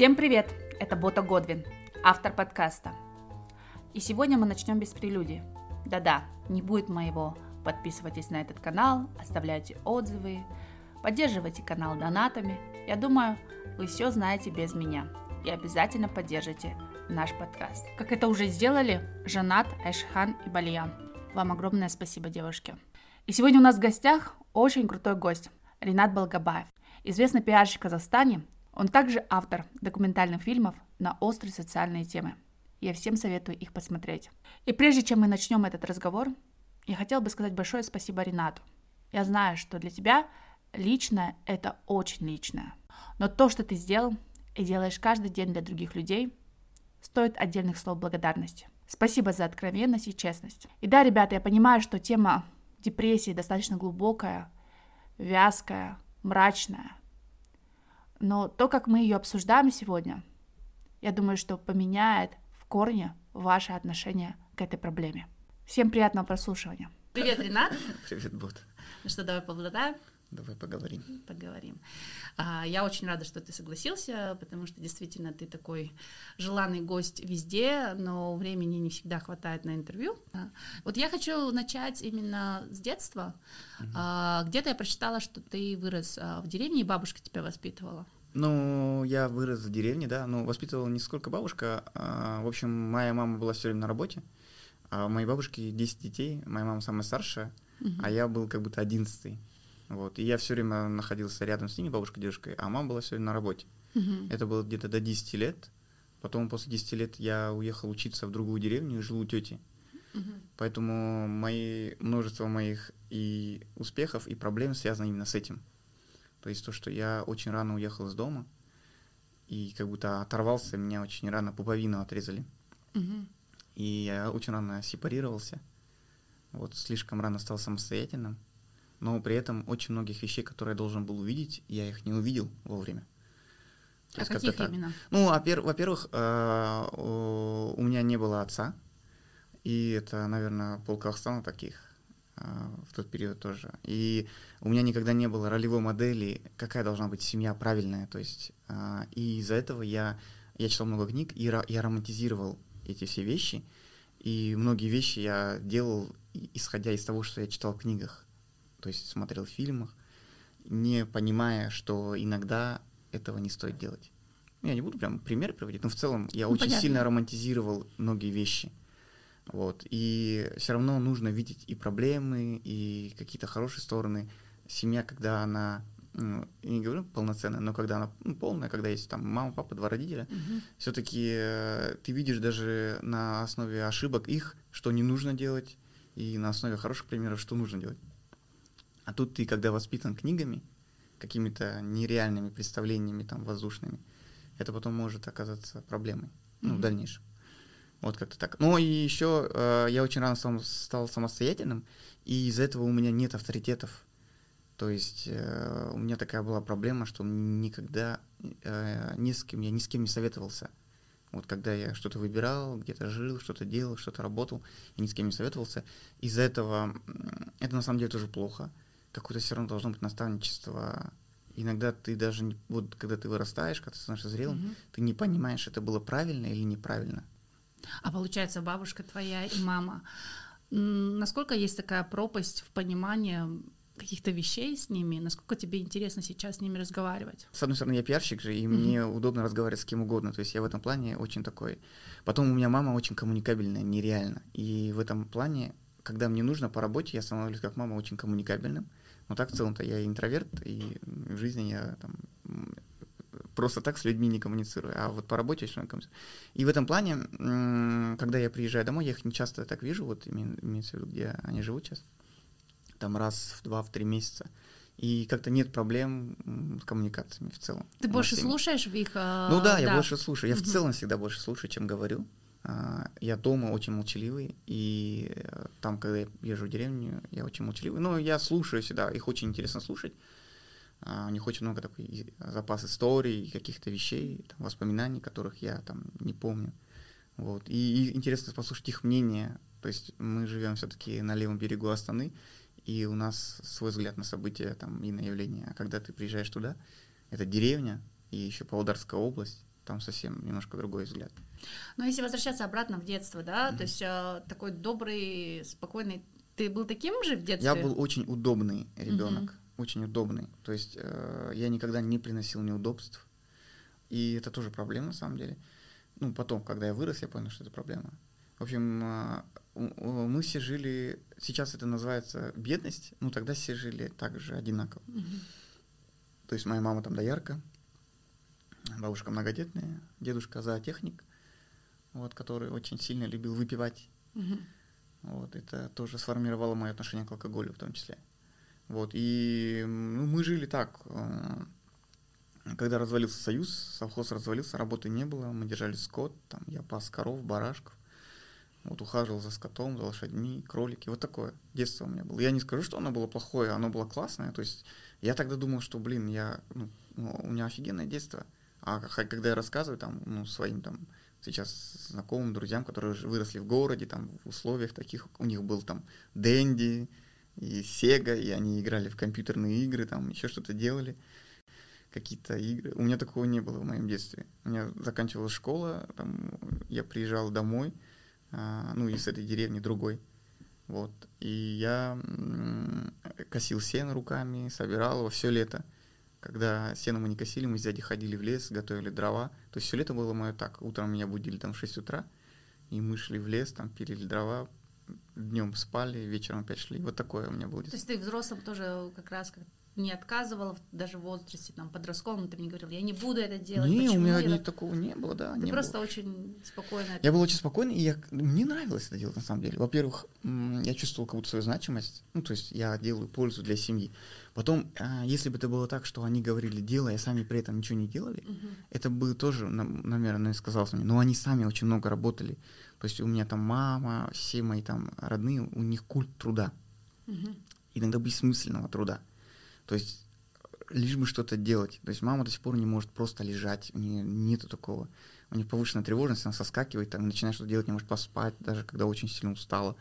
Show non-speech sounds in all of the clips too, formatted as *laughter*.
Всем привет! Это Бота Годвин, автор подкаста. И сегодня мы начнем без прелюдии. Да-да, не будет моего. Подписывайтесь на этот канал, оставляйте отзывы, поддерживайте канал донатами. Я думаю, вы все знаете без меня. И обязательно поддержите наш подкаст. Как это уже сделали Жанат, Айшхан и Бальян. Вам огромное спасибо, девушки. И сегодня у нас в гостях очень крутой гость Ренат Балгабаев, известный пиарщик Казахстане. Он также автор документальных фильмов на острые социальные темы. Я всем советую их посмотреть. И прежде чем мы начнем этот разговор, я хотела бы сказать большое спасибо Ренату. Я знаю, что для тебя личное – это очень личное. Но то, что ты сделал и делаешь каждый день для других людей, стоит отдельных слов благодарности. Спасибо за откровенность и честность. И да, ребята, я понимаю, что тема депрессии достаточно глубокая, вязкая, мрачная. Но то, как мы ее обсуждаем сегодня, я думаю, что поменяет в корне ваше отношение к этой проблеме. Всем приятного прослушивания. Привет, Ренат. *laughs* Привет, Бот. Ну что, давай поболтаем? Давай поговорим. Поговорим. А, я очень рада, что ты согласился, потому что действительно ты такой желанный гость везде, но времени не всегда хватает на интервью. Вот я хочу начать именно с детства. Угу. Где-то я прочитала, что ты вырос а, в деревне, и бабушка тебя воспитывала. Ну, я вырос в деревне, да, но воспитывала не сколько бабушка. А, в общем, моя мама была все время на работе. А у моей бабушки 10 детей, моя мама самая старшая, угу. а я был как будто одиннадцатый. Вот. И я все время находился рядом с ними, бабушкой, дедушкой, а мама была все время на работе. Uh-huh. Это было где-то до 10 лет. Потом после 10 лет я уехал учиться в другую деревню и жил у тети. Uh-huh. Поэтому мои, множество моих и успехов, и проблем связано именно с этим. То есть то, что я очень рано уехал из дома, и как будто оторвался, меня очень рано пуповину отрезали. Uh-huh. И я очень рано сепарировался. Вот слишком рано стал самостоятельным но при этом очень многих вещей, которые я должен был увидеть, я их не увидел вовремя. А каких так. именно? Ну, во-первых, э, у меня не было отца, и это, наверное, пол Казахстана таких э, в тот период тоже. И у меня никогда не было ролевой модели, какая должна быть семья правильная. То есть, э, и из-за этого я, я читал много книг, и я романтизировал эти все вещи. И многие вещи я делал, исходя из того, что я читал в книгах то есть смотрел в фильмах, не понимая, что иногда этого не стоит делать. Ну, я не буду прям пример приводить, но в целом я ну, очень понятно. сильно романтизировал многие вещи. Вот. И все равно нужно видеть и проблемы, и какие-то хорошие стороны. Семья, когда она, ну, я не говорю полноценная, но когда она ну, полная, когда есть там мама, папа, два родителя, угу. все-таки э, ты видишь даже на основе ошибок их, что не нужно делать, и на основе хороших примеров, что нужно делать. А тут ты, когда воспитан книгами, какими-то нереальными представлениями там воздушными, это потом может оказаться проблемой, ну, mm-hmm. в дальнейшем. Вот как-то так. Ну и еще э, я очень рано сам, стал самостоятельным, и из-за этого у меня нет авторитетов. То есть э, у меня такая была проблема, что никогда э, ни с кем, я ни с кем не советовался. Вот когда я что-то выбирал, где-то жил, что-то делал, что-то работал, я ни с кем не советовался. Из-за этого это на самом деле тоже плохо какое-то все равно должно быть наставничество. Иногда ты даже, не, вот когда ты вырастаешь, когда ты становишься зрелым, угу. ты не понимаешь, это было правильно или неправильно. А получается, бабушка твоя и мама, насколько есть такая пропасть в понимании каких-то вещей с ними, насколько тебе интересно сейчас с ними разговаривать? С одной стороны, я пиарщик же, и mm-hmm. мне удобно разговаривать с кем угодно, то есть я в этом плане очень такой. Потом у меня мама очень коммуникабельная, нереально, и в этом плане, когда мне нужно по работе, я становлюсь как мама очень коммуникабельным, но так в целом-то я интроверт, и в жизни я там просто так с людьми не коммуницирую, а вот по работе очень много коммуницирую. И в этом плане, когда я приезжаю домой, я их не часто так вижу, вот имеется в виду, где они живут сейчас, там раз в два, в три месяца. И как-то нет проблем с коммуникациями в целом. Ты больше всеми. слушаешь в их... Э, ну да, да, я больше слушаю. Я в целом всегда больше слушаю, чем говорю. А, я дома очень молчаливый, и э, там, когда я езжу в деревню, я очень молчаливый. Но я слушаю всегда, их очень интересно слушать. А, у них очень много такой запас историй, каких-то вещей, там, воспоминаний, которых я там не помню. Вот. И, и интересно послушать их мнение. То есть мы живем все-таки на левом берегу Астаны, и у нас свой взгляд на события там, и на явления. А когда ты приезжаешь туда, это деревня, и еще Павлодарская область, там совсем немножко другой взгляд. Но если возвращаться обратно в детство, да, mm-hmm. то есть э, такой добрый, спокойный, ты был таким же в детстве? Я был очень удобный ребенок, mm-hmm. очень удобный. То есть э, я никогда не приносил неудобств, и это тоже проблема на самом деле. Ну, потом, когда я вырос, я понял, что это проблема. В общем, э, мы все жили, сейчас это называется бедность, ну тогда все жили также одинаково. Mm-hmm. То есть моя мама там доярка, бабушка многодетная, дедушка зоотехник, вот, который очень сильно любил выпивать. Угу. Вот, это тоже сформировало мое отношение к алкоголю в том числе. Вот, и ну, мы жили так. Э, когда развалился союз, совхоз развалился, работы не было, мы держали скот, там я пас коров, барашков, вот ухаживал за скотом, за лошадьми, кролики, вот такое детство у меня было. Я не скажу, что оно было плохое, оно было классное, то есть я тогда думал, что, блин, я, ну, у меня офигенное детство, а когда я рассказываю там, ну, своим там сейчас знакомым, друзьям, которые выросли в городе, там, в условиях таких, у них был там Дэнди и Сега, и они играли в компьютерные игры, там, еще что-то делали, какие-то игры. У меня такого не было в моем детстве. У меня заканчивалась школа, там, я приезжал домой, а, ну, из этой деревни другой, вот, и я косил сено руками, собирал его все лето. Когда сено мы не косили, мы с дядей ходили в лес, готовили дрова. То есть все лето было мое так. Утром меня будили там в 6 утра, и мы шли в лес, там пилили дрова, днем спали, вечером опять шли. Вот такое у меня было. То есть ты взрослым тоже как раз не отказывал даже в возрасте там подростковом, ты мне говорил, я не буду это делать. Не, у меня я... такого не было, да. Ты не просто было. очень спокойно. Я был очень спокойный, и я, мне нравилось это делать на самом деле. Во-первых, я чувствовал как будто свою значимость, ну то есть я делаю пользу для семьи. Потом, а, если бы это было так, что они говорили делай, а сами при этом ничего не делали, угу. это бы тоже, наверное, сказалось мне. Но они сами очень много работали. То есть у меня там мама, все мои там родные, у них культ труда. Угу. Иногда бессмысленного труда. То есть лишь бы что-то делать. То есть мама до сих пор не может просто лежать, у нее нету такого. У нее повышенная тревожность, она соскакивает, там, начинает что-то делать, не может поспать, даже когда очень сильно устала.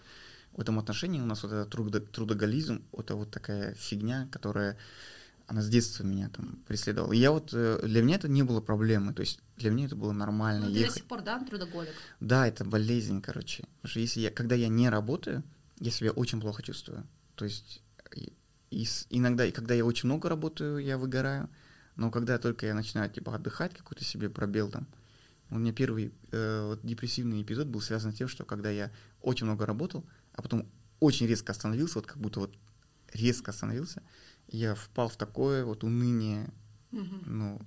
В этом отношении у нас вот этот трудо, трудоголизм, это вот такая фигня, которая она с детства меня там преследовала. И я вот, э, для меня это не было проблемы, то есть для меня это было нормально. Ну, ты ехать. до сих пор, да, трудоголик? Да, это болезнь, короче. Потому что если я, когда я не работаю, я себя очень плохо чувствую. То есть и с, иногда, и когда я очень много работаю, я выгораю. Но когда только я начинаю типа отдыхать, какой-то себе пробел там. У меня первый э, вот, депрессивный эпизод был связан с тем, что когда я очень много работал, а потом очень резко остановился, вот как будто вот резко остановился, я впал в такое вот уныние. Mm-hmm. Ну,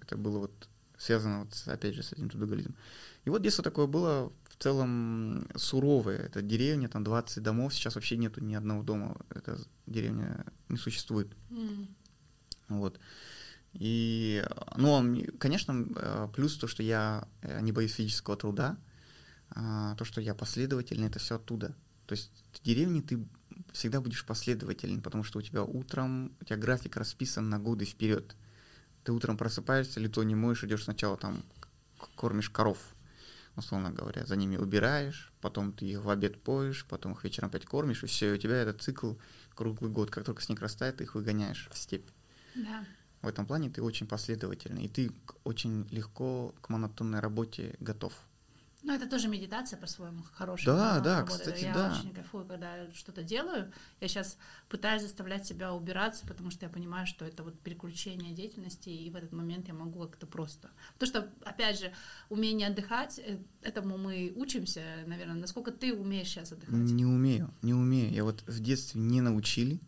это было вот связано вот, опять же с этим трудоголизмом. И вот детство такое было в целом суровое. Это деревня, там 20 домов, сейчас вообще нету ни одного дома. Эта деревня не существует. Mm. Вот. И, ну, конечно, э, плюс то, что я э, не боюсь физического труда, а, то, что я последовательный, это все оттуда. То есть в деревне ты всегда будешь последователен, потому что у тебя утром, у тебя график расписан на годы вперед. Ты утром просыпаешься, лицо не моешь, идешь сначала там кормишь коров, условно говоря, за ними убираешь, потом ты их в обед поешь, потом их вечером опять кормишь, и все, и у тебя этот цикл круглый год. Как только снег растает, ты их выгоняешь в степь. Да. В этом плане ты очень последовательный, и ты очень легко к монотонной работе готов. Ну, это тоже медитация по-своему хорошая. Да, да, работа. кстати, я да. Я очень кайфую, когда я что-то делаю. Я сейчас пытаюсь заставлять себя убираться, потому что я понимаю, что это вот переключение деятельности, и в этот момент я могу как-то просто. Потому что, опять же, умение отдыхать, э, этому мы учимся, наверное. Насколько ты умеешь сейчас отдыхать? Не умею, не умею. Я вот в детстве не научили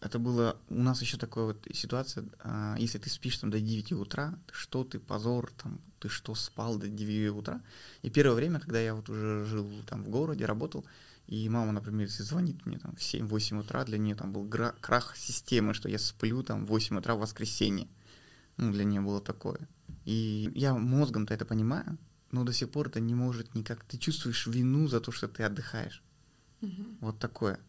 это было у нас еще такая вот ситуация, а, если ты спишь там до 9 утра, что ты, позор, там, ты что, спал до 9 утра? И первое время, когда я вот уже жил там в городе, работал, и мама, например, если звонит мне там в 7-8 утра, для нее там был крах системы, что я сплю там в 8 утра в воскресенье. Ну, для нее было такое. И я мозгом-то это понимаю, но до сих пор это не может никак. Ты чувствуешь вину за то, что ты отдыхаешь. Угу. Вот такое.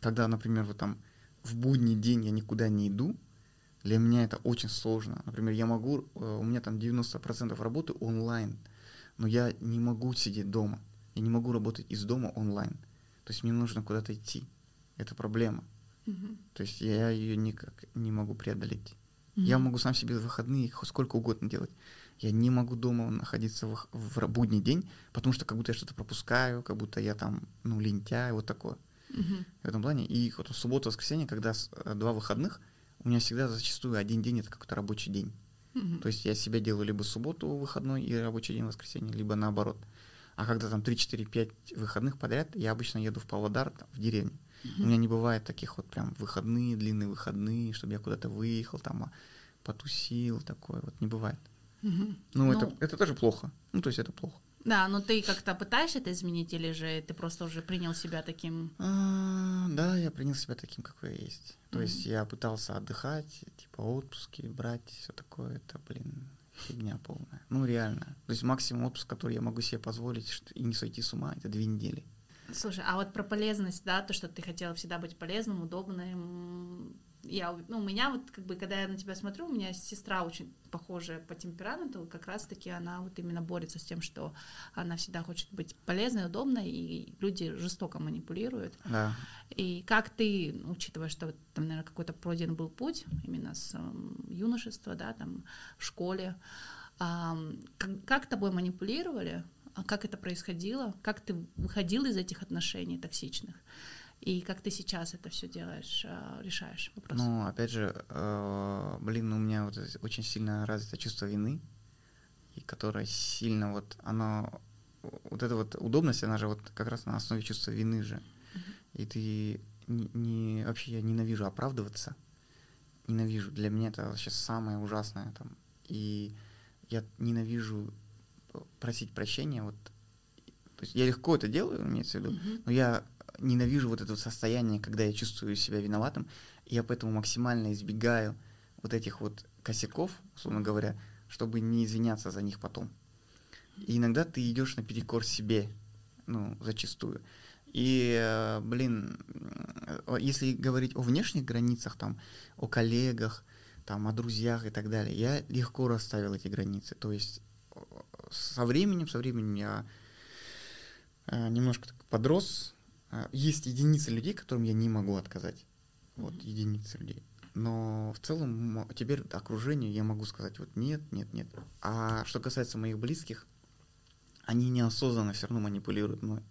Когда, например, вот там в будний день я никуда не иду, для меня это очень сложно. Например, я могу, э, у меня там 90% работы онлайн, но я не могу сидеть дома. Я не могу работать из дома онлайн. То есть мне нужно куда-то идти. Это проблема. Uh-huh. То есть я ее никак не могу преодолеть. Uh-huh. Я могу сам себе выходные сколько угодно делать. Я не могу дома находиться в, в будний день, потому что как будто я что-то пропускаю, как будто я там, ну, лентяй, вот такое. Мгм. В этом плане. И вот в субботу, воскресенье, когда э, два выходных, у меня всегда зачастую один день это какой-то рабочий день. Мгм. То есть я себя делаю либо субботу выходной и рабочий день воскресенье, либо наоборот. А когда там 3, 4, 5 выходных подряд, я обычно еду в Павлодар, там, в деревню. У меня не бывает таких вот прям выходные, длинные выходные, чтобы я куда-то выехал, там, а, потусил, такое вот не бывает. Мгм. Ну, это, это тоже плохо. Ну, то есть это плохо. Да, но ты как-то пытаешься это изменить, или же ты просто уже принял себя таким... А, да, я принял себя таким, какой я есть. То Мгм. есть я пытался отдыхать, типа отпуски брать, все такое. Это, блин, фигня полная. Ну, реально. То есть максимум отпуск, который я могу себе позволить и не сойти с ума, это две недели. Слушай, а вот про полезность, да, то, что ты хотела всегда быть полезным, удобным. Я, ну, у меня вот, как бы, когда я на тебя смотрю, у меня сестра очень похожая по темпераменту, как раз-таки она вот именно борется с тем, что она всегда хочет быть полезной, удобной, и люди жестоко манипулируют. Да. И как ты, учитывая, что там, наверное, какой-то пройден был путь именно с юношества, да, там, в школе, как, как тобой манипулировали, а как это происходило, как ты выходил из этих отношений токсичных, и как ты сейчас это все делаешь, а, решаешь вопрос? Ну, опять же, э, блин, у меня вот очень сильно развито чувство вины, и которое сильно вот, оно, вот эта вот удобность, она же вот как раз на основе чувства вины же. И ты не, не- вообще я ненавижу оправдываться, ненавижу. Для меня это сейчас самое ужасное там. И я ненавижу просить прощения. Вот, то есть я легко это делаю, имеется в виду, Мгм. но я ненавижу вот это состояние, когда я чувствую себя виноватым, и я поэтому максимально избегаю вот этих вот косяков, условно говоря, чтобы не извиняться за них потом. И иногда ты идешь наперекор себе, ну, зачастую. И, э, блин, э, если говорить о внешних границах, там, о коллегах, там, о друзьях и так далее, я легко расставил эти границы. То есть э, со временем, со временем я немножко так подрос. Э, Есть единицы людей, которым я не могу отказать. Вот, Мгм. единицы людей. Но в целом теперь окружению я могу сказать вот нет, нет, нет. А что касается моих близких, они неосознанно все равно манипулируют мной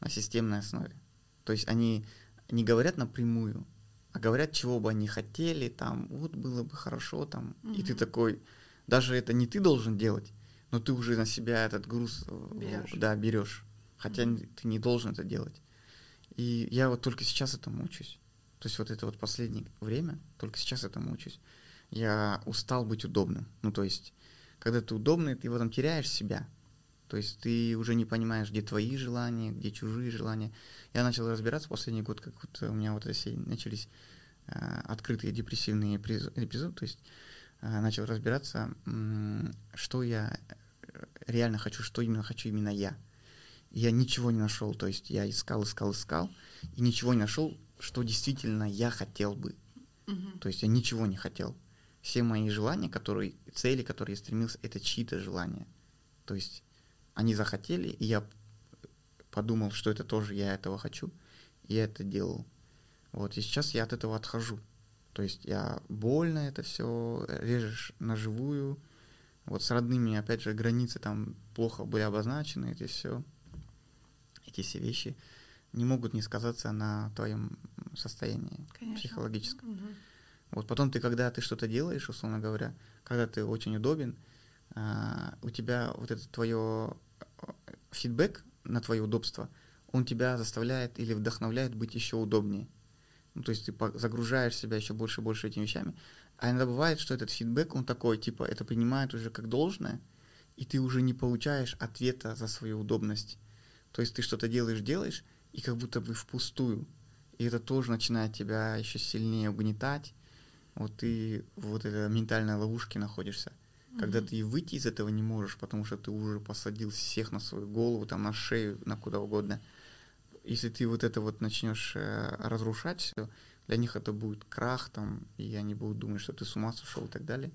на системной основе. То есть они не говорят напрямую, а говорят, чего бы они хотели, там, вот было бы хорошо, там, и ты такой, даже это не ты должен делать, но ты уже на себя этот груз э, Берёшь. да, берешь. Хотя ты не должен это делать. И я вот только сейчас этому учусь. То есть вот это вот последнее время, только сейчас этому учусь. Я устал быть удобным. Ну, то есть, когда ты удобный, ты в этом теряешь себя. То есть ты уже не понимаешь, где твои желания, где чужие желания. Я начал разбираться последний год, как вот у меня вот эти начались э, открытые депрессивные эпиз- эпизоды. То есть э, начал разбираться, что я э, реально хочу, что именно хочу именно я. Я ничего не нашел. То есть я искал, искал, искал, и ничего не нашел, что действительно я хотел бы. Мгм. То есть я ничего не хотел. Все мои желания, которые, цели, которые я стремился, это чьи-то желания. То есть они захотели, и я подумал, что это тоже я этого хочу, и я это делал. Вот, и сейчас я от этого отхожу. То есть я больно это все, режешь на живую. Вот с родными, опять же, границы там плохо были обозначены, эти все, эти все вещи не могут не сказаться на твоем состоянии Конечно. психологическом. Мгм. Вот потом ты, когда ты что-то делаешь, условно говоря, когда ты очень удобен, а, у тебя вот это твое фидбэк на твое удобство, он тебя заставляет или вдохновляет быть еще удобнее. Ну, то есть ты загружаешь себя еще больше и больше этими вещами. А иногда бывает, что этот фидбэк, он такой, типа, это принимает уже как должное, и ты уже не получаешь ответа за свою удобность. То есть ты что-то делаешь, делаешь, и как будто бы впустую. И это тоже начинает тебя еще сильнее угнетать. Вот ты в вот этой ментальной ловушке находишься. Когда Мгм. ты выйти из этого не можешь, потому что ты уже посадил всех на свою голову, там, на шею, на куда угодно. Если ты вот это вот начнешь э, разрушать все, для них это будет крах там, и они будут думать, что ты с ума сошел и так далее.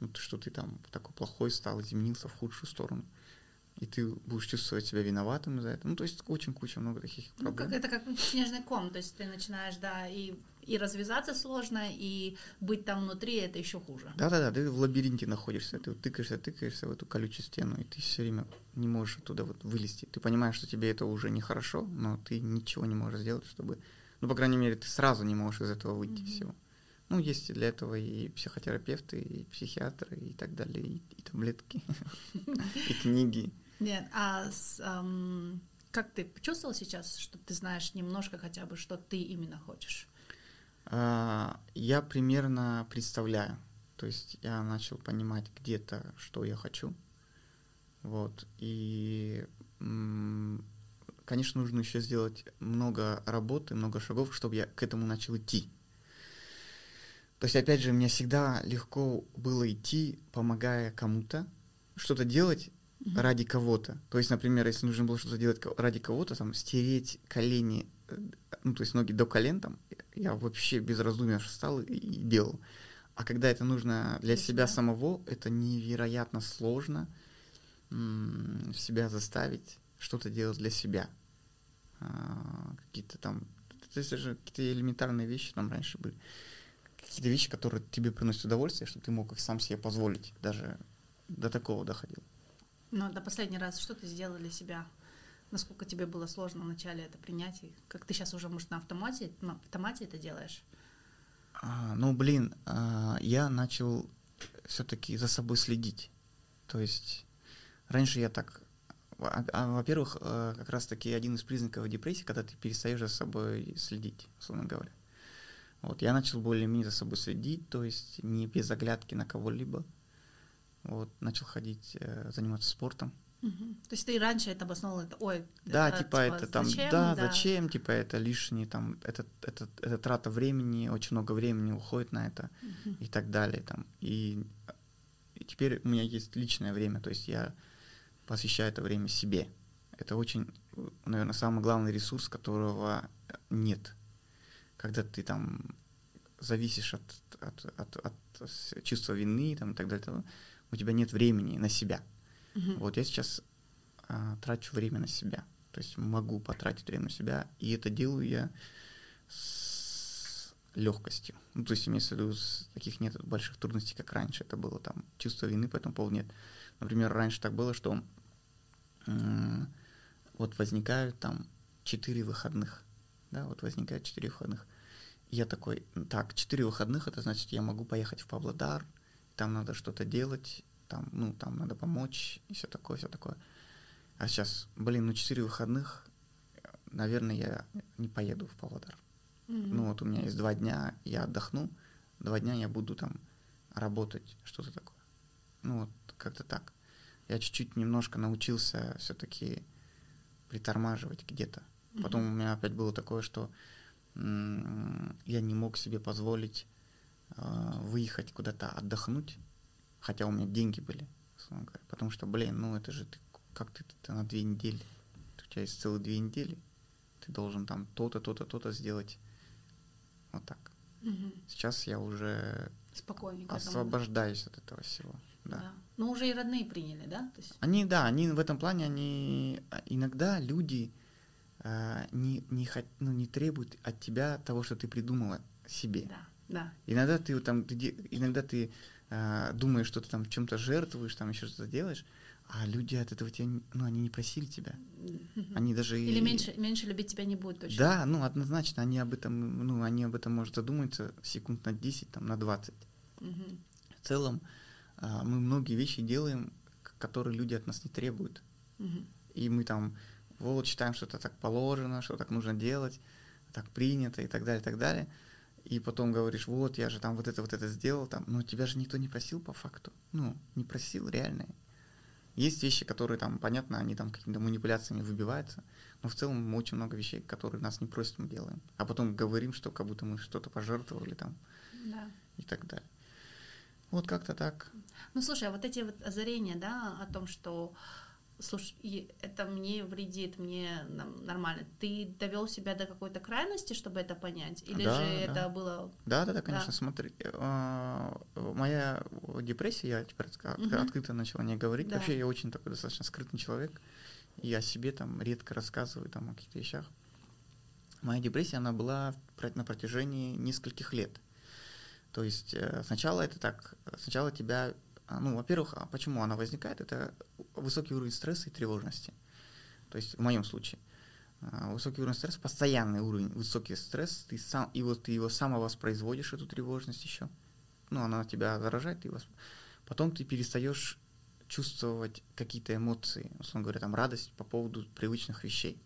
Ну, то, что ты там такой плохой стал, изменился в худшую сторону. И ты будешь чувствовать себя виноватым за это. Ну, то есть очень куча много таких Ну, проблем. как, это как снежный ком, то есть ты начинаешь, да, и, И развязаться сложно, и быть там внутри это еще хуже. Да-да-да, ты в лабиринте находишься, ты тыкаешься, тыкаешься в эту колючую стену, и ты все время не можешь оттуда вот вылезти. Ты понимаешь, что тебе это уже нехорошо, но ты ничего не можешь сделать, чтобы... Ну, по крайней мере, ты сразу не можешь из этого выйти mm-hmm. всего. Ну, есть для этого и психотерапевты, и психиатры, и так далее, и, и таблетки, *laughs* и книги. Нет, а как ты почувствовал сейчас, что ты знаешь немножко хотя бы, что ты именно хочешь? А, я примерно представляю. То есть я начал понимать где-то, что я хочу. Вот. И, конечно, нужно еще сделать много работы, много шагов, чтобы я к этому начал идти. То есть, опять же, мне всегда легко было идти, помогая кому-то, что-то делать mm-hmm. ради кого-то. То есть, например, если нужно было что-то делать ради кого-то, там, стереть колени, э, ну, то есть ноги до колен, там, я вообще без раздумий встал и, и делал. А когда это нужно для себя самого, это невероятно сложно м- себя заставить что-то делать для себя. А, какие-то там, то есть это же какие-то элементарные вещи там раньше были. Какие-то вещи, которые тебе приносят удовольствие, что ты мог их сам себе позволить. Даже до такого доходил. Ну, до последний раз что ты сделал для себя? Насколько тебе было сложно вначале это принять? И как ты сейчас уже, может, на автомате, на автомате это делаешь? А, ну, блин, а, я начал все-таки за собой следить. То есть раньше я так... А, а, во-первых, а, как раз-таки один из признаков депрессии, когда ты перестаешь за собой следить, условно говоря. Вот, я начал более-менее за собой следить, то есть не без оглядки на кого-либо. Вот, начал ходить, э, заниматься спортом. Угу. То есть ты раньше это обосновал, это, ой, да, это, типа, типа это там, зачем, да, да, зачем, типа это лишний, там, это, это, это трата времени, очень много времени уходит на это угу. и так далее, там, и, и теперь у меня есть личное время, то есть я посвящаю это время себе. Это очень, наверное, самый главный ресурс, которого нет, когда ты там зависишь от, от, от, от чувства вины там, и так далее, у тебя нет времени на себя. Угу. Вот я сейчас а, трачу время на себя. То есть могу потратить время на себя, и это делаю я с легкостью. Ну, то есть имеется в виду, таких нет больших трудностей, как раньше. Это было там чувство вины по этому поводу нет. Например, раньше так было, что м- вот возникают там четыре выходных. Да, вот возникает четыре выходных. Я такой, так, четыре выходных, это значит, я могу поехать в Павлодар, там надо что-то делать, там, ну, там надо помочь, и все такое, все такое. А сейчас, блин, ну, четыре выходных, наверное, я не поеду в Павлодар. Mm-hmm. Ну, вот у меня есть два дня, я отдохну, два дня я буду там работать, что-то такое. Ну, вот как-то так. Я чуть-чуть немножко научился все-таки притормаживать где-то. Mm-hmm. Потом у меня опять было такое, что м- я не мог себе позволить выехать куда-то отдохнуть, хотя у меня деньги были, потому что, блин, ну это же ты, как ты, ты на две недели, у тебя есть целые две недели, ты должен там то-то, то-то, то-то сделать, вот так. Угу. Сейчас я уже Спокойненько освобождаюсь от этого всего. Да. да. Ну, уже и родные приняли, да? То есть... Они, да, они в этом плане, они а, иногда люди э, не, не, хот, ну, не требуют от тебя того, что ты придумала себе. Да, да. Иногда ты там, ты, иногда ты э, думаешь, что ты там чем-то жертвуешь, там еще что-то делаешь, а люди от этого тебя, ну, они не просили тебя. Они даже... Или меньше, меньше любить тебя не будет точно. Да, ну, однозначно, они об этом, ну, они об этом, может, задумаются секунд на 10, там, на 20. Угу. В целом, э, мы многие вещи делаем, которые люди от нас не требуют. Угу. И мы там, вот, считаем, что это так положено, что так нужно делать, так принято и так далее, и так далее и потом говоришь, вот, я же там вот это, вот это сделал, там, но тебя же никто не просил по факту, ну, не просил, реально. Есть вещи, которые там, понятно, они там какими-то манипуляциями выбиваются, но в целом мы очень много вещей, которые нас не просят, мы делаем. А потом говорим, что как будто мы что-то пожертвовали там да. и так далее. Вот как-то так. Ну, слушай, а вот эти вот озарения, да, о том, что слушай, это мне вредит, мне нормально. Ты довел себя до какой-то крайности, чтобы это понять? Или да, же да. это было... Да, да, да, конечно, да. смотри. Э, моя депрессия, я теперь угу. открыто начала не говорить. Да. Вообще я очень такой достаточно скрытный человек. И о себе там редко рассказываю там о каких-то вещах. моя депрессия, она была на протяжении нескольких лет. То есть э, сначала это так, сначала тебя, ну, во-первых, а почему она возникает? Это высокий уровень стресса и тревожности. То есть в моем случае а, высокий уровень стресса, постоянный уровень, высокий стресс, ты сам, и вот ты его самовоспроизводишь, эту тревожность еще. Ну, она тебя заражает, ты восп... потом ты перестаешь чувствовать какие-то эмоции, условно говоря, там радость по поводу привычных вещей.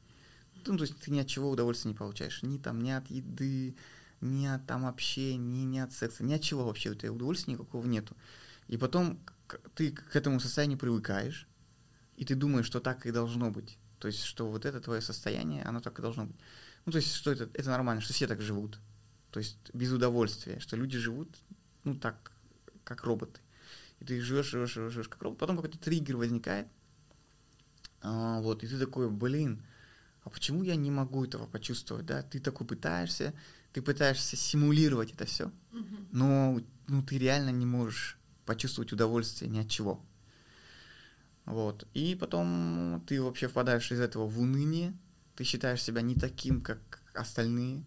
Ну, то есть ты ни от чего удовольствия не получаешь. Ни там, ни от еды, ни от там общения, ни, ни от секса, ни от чего вообще у тебя удовольствия никакого нету. И потом ты к этому состоянию привыкаешь, и ты думаешь, что так и должно быть. То есть, что вот это твое состояние, оно так и должно быть. Ну, то есть, что это, это нормально, что все так живут. То есть, без удовольствия, что люди живут, ну, так, как роботы. И ты живешь, живешь, живешь, живешь как робот. Потом какой-то триггер возникает, а, вот, и ты такой, блин, а почему я не могу этого почувствовать, да? Ты такой пытаешься, ты пытаешься симулировать это все, но ну, ты реально не можешь почувствовать удовольствие ни от чего. Вот. И потом ты вообще впадаешь из этого в уныние, ты считаешь себя не таким, как остальные,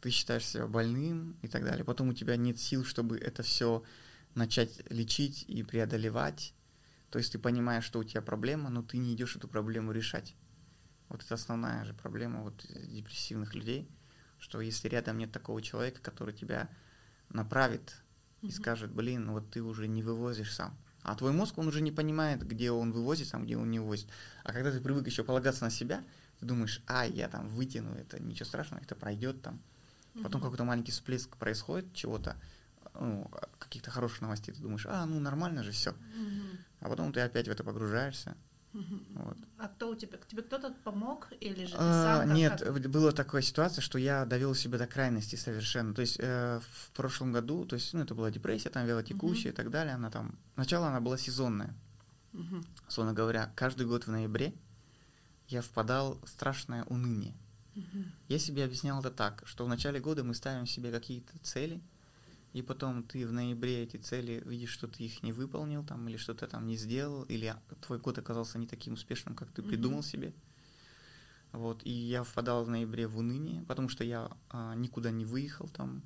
ты считаешь себя больным и так далее. Потом у тебя нет сил, чтобы это все начать лечить и преодолевать. То есть ты понимаешь, что у тебя проблема, но ты не идешь эту проблему решать. Вот это основная же проблема вот депрессивных людей, что если рядом нет такого человека, который тебя направит и скажет, блин, вот ты уже не вывозишь сам. А твой мозг, он уже не понимает, где он вывозит, там, где он не вывозит. А когда ты привык еще полагаться на себя, ты думаешь, а, я там вытяну это, ничего страшного, это пройдет там. Потом какой-то маленький всплеск происходит чего-то, ну, каких-то хороших новостей, ты думаешь, а, ну нормально же все. А потом ты опять в это погружаешься, вот. А кто у тебя? Тебе кто-то помог или же ты а, сам? Нет, как... была такая ситуация, что я довел себя до крайности совершенно. То есть э, в прошлом году, то есть, ну, это была депрессия, там велотекущая uh-huh. и так далее. Она там. Сначала она была сезонная. Uh-huh. Словно говоря, каждый год в ноябре я впадал в страшное уныние. Uh-huh. Я себе объяснял это так, что в начале года мы ставим себе какие-то цели, и потом ты в ноябре эти цели видишь, что ты их не выполнил там, или что-то там не сделал, или твой год оказался не таким успешным, как ты mm-hmm. придумал себе. Вот, и я впадал в ноябре в уныние, потому что я а, никуда не выехал там,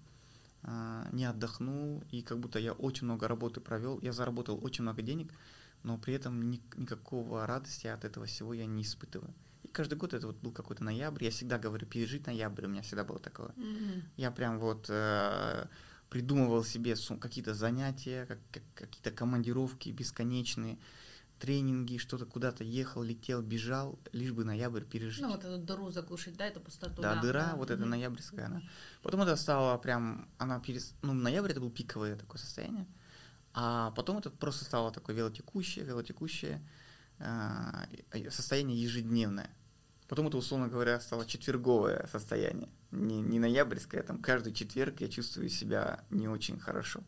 а, не отдохнул, и как будто я очень много работы провел, я заработал очень много денег, но при этом ни, никакого радости от этого всего я не испытываю. И каждый год это вот был какой-то ноябрь, я всегда говорю, пережить ноябрь, у меня всегда было такое. Mm-hmm. Я прям вот... Э, придумывал себе какие-то занятия, как, как, какие-то командировки бесконечные, тренинги, что-то куда-то ехал, летел, бежал, лишь бы ноябрь пережить. Ну, вот эту дыру заглушить, да, эту пустоту. Да, да дыра, да. вот эта ноябрьская, она. Потом это стало прям, она перес... Ну, ноябрь это было пиковое такое состояние, а потом это просто стало такое велотекущее, велотекущее э, состояние ежедневное. Потом это, условно говоря, стало четверговое состояние не, не ноябрьская, там каждый четверг я чувствую себя не очень хорошо.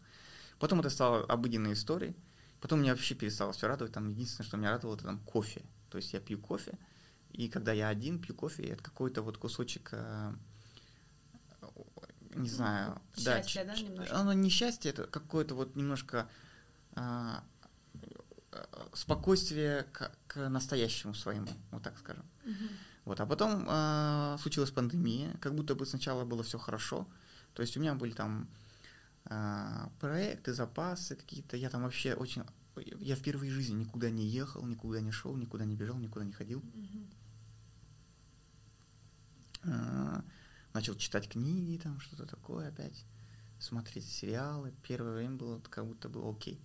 Потом это стало обыденной историей. Потом меня вообще перестало все радовать. Там единственное, что меня радовало, это там кофе. То есть я пью кофе, и когда я один пью кофе, это какой-то вот кусочек, э, не знаю, счастье, да, да немножко? Оно не счастье, это какое-то вот немножко э, спокойствие к, к настоящему своему, вот так скажем. Угу. Вот, а потом э, случилась пандемия, как будто бы сначала было все хорошо. То есть у меня были там э, проекты, запасы какие-то. Я там вообще очень... Я впервые в жизни никуда не ехал, никуда не шел, никуда не бежал, никуда не ходил. Mm-hmm. Э, начал читать книги, там что-то такое опять. Смотреть сериалы. Первое время было как будто бы окей.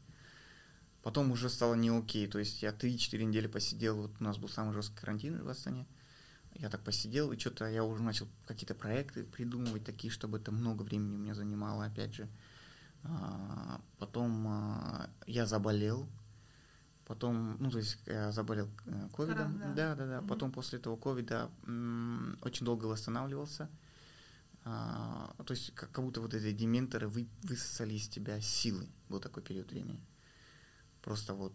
Потом уже стало не окей. То есть я 3-4 недели посидел. Вот у нас был самый жесткий карантин в Астане. Я так посидел, и что-то я уже начал какие-то проекты придумывать такие, чтобы это много времени у меня занимало, опять же. А, потом а, я заболел, потом, ну, то есть я заболел э, ковидом, да. да, да, да. Потом после этого ковида очень долго восстанавливался. А, то есть как, как будто вот эти дементоры вы, высосали из тебя силы. Был такой период времени. Просто вот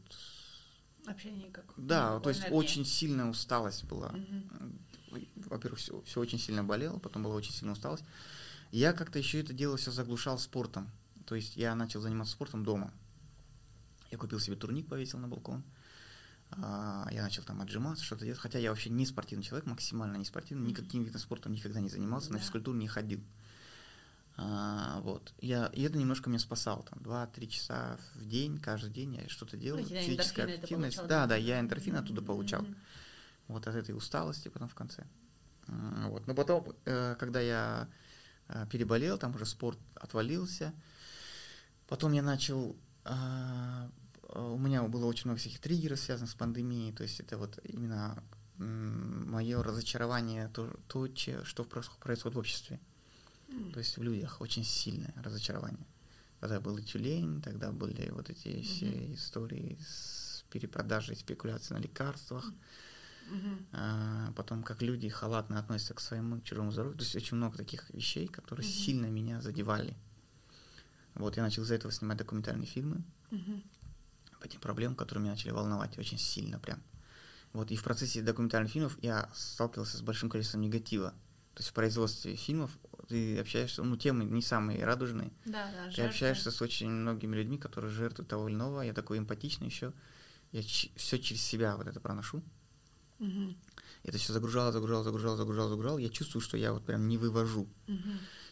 Общение как. Да, то есть энергия. очень сильная усталость была. Угу. Во-первых, все, все очень сильно болело, потом была очень сильная усталость. Я как-то еще это дело все заглушал спортом. То есть я начал заниматься спортом дома. Я купил себе турник, повесил на балкон. а, я начал там отжиматься, что-то делать, хотя я вообще не спортивный человек, максимально не спортивный, никаким видом спорта никогда не занимался, да. на физкультуру не ходил. А, вот. Я, и это немножко меня спасало. Там 2-3 часа в день, каждый день я что-то делал. Ну, Физическая активность. Получал, да, да, я эндорфин оттуда получал. Mm-hmm. Вот от этой усталости потом в конце. Вот. Но потом, э, когда я э, переболел, там уже спорт отвалился. Потом я начал... А, у меня было очень много всяких триггеров, связанных с пандемией. То есть это вот именно мое разочарование, то, то что происходит в обществе. То есть в людях очень сильное разочарование. Тогда был и тюлень, тогда были вот эти mm-hmm. все истории с перепродажей, спекуляцией на лекарствах. Mm-hmm. А, потом, как люди халатно относятся к своему к чужому здоровью. То есть очень много таких вещей, которые mm-hmm. сильно меня задевали. Вот я начал из-за этого снимать документальные фильмы mm-hmm. по тем проблемам, которые меня начали волновать очень сильно прям. Вот и в процессе документальных фильмов я сталкивался с большим количеством негатива. То есть в производстве фильмов ты общаешься, ну, темы не самые радужные. Да, да, Ты общаешься с очень многими людьми, которые жертвуют того или иного. Я такой эмпатичный еще. Я все через себя вот это проношу. Угу. Это все загружало, загружало, загружало, загружало, загружало. Я чувствую, что я вот прям не вывожу. Угу.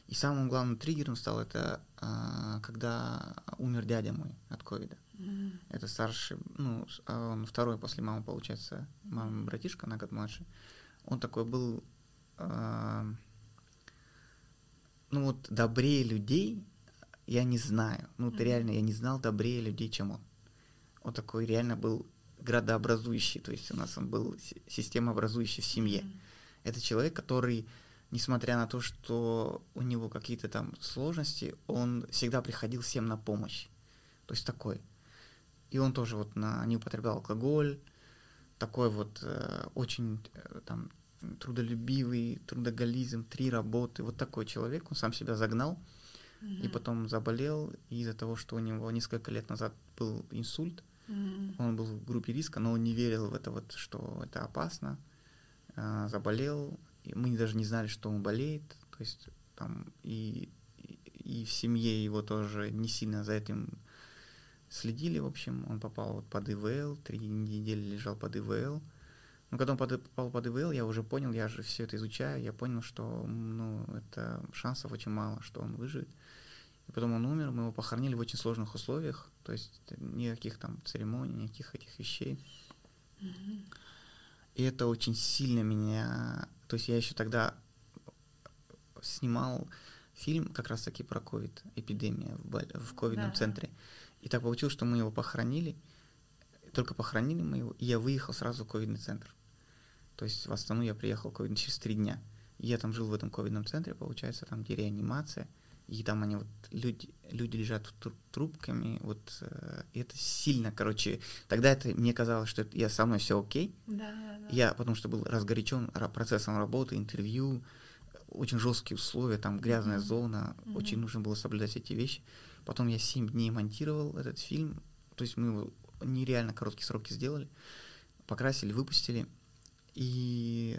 И самым главным триггером стал это, а, когда умер дядя мой от ковида. Mm. Это старший, ну, а он второй после мамы, получается, мама братишка на год младше. Он такой был а, ну вот добрее людей я не знаю. Ну вот mm-hmm. реально я не знал добрее людей, чем он. Он такой реально был градообразующий, то есть у нас он был системообразующий в семье. Mm-hmm. Это человек, который, несмотря на то, что у него какие-то там сложности, он всегда приходил всем на помощь. То есть такой. И он тоже вот на, не употреблял алкоголь, такой вот э, очень э, там трудолюбивый, трудоголизм, три работы. Вот такой человек, он сам себя загнал mm-hmm. и потом заболел. Из-за того, что у него несколько лет назад был инсульт, mm-hmm. он был в группе риска, но он не верил в это вот, что это опасно. А, заболел, и мы даже не знали, что он болеет. То есть там и, и, и в семье его тоже не сильно за этим следили, в общем. Он попал вот под ИВЛ, три недели лежал под ИВЛ. Но когда он попал под ИВЛ, я уже понял, я же все это изучаю, я понял, что ну, это шансов очень мало, что он выживет. И потом он умер, мы его похоронили в очень сложных условиях, то есть никаких там церемоний, никаких этих вещей. Mm-hmm. И это очень сильно меня... То есть я еще тогда снимал фильм как раз-таки про ковид, эпидемия в, в ковидном да. центре. И так получилось, что мы его похоронили, только похоронили мы его, и я выехал сразу в ковидный центр. То есть в Астану я приехал через три дня. И я там жил в этом ковидном центре, получается, там где реанимация. И там они вот, люди, люди лежат трубками, вот, э, это сильно, короче, тогда это, мне казалось, что это, я со мной все окей. Да, да, да. Я, потому что был разгорячен процессом работы, интервью, очень жесткие условия, там грязная mm-hmm. зона, mm-hmm. очень нужно было соблюдать эти вещи. Потом я 7 дней монтировал этот фильм, то есть мы его нереально короткие сроки сделали, покрасили, выпустили. И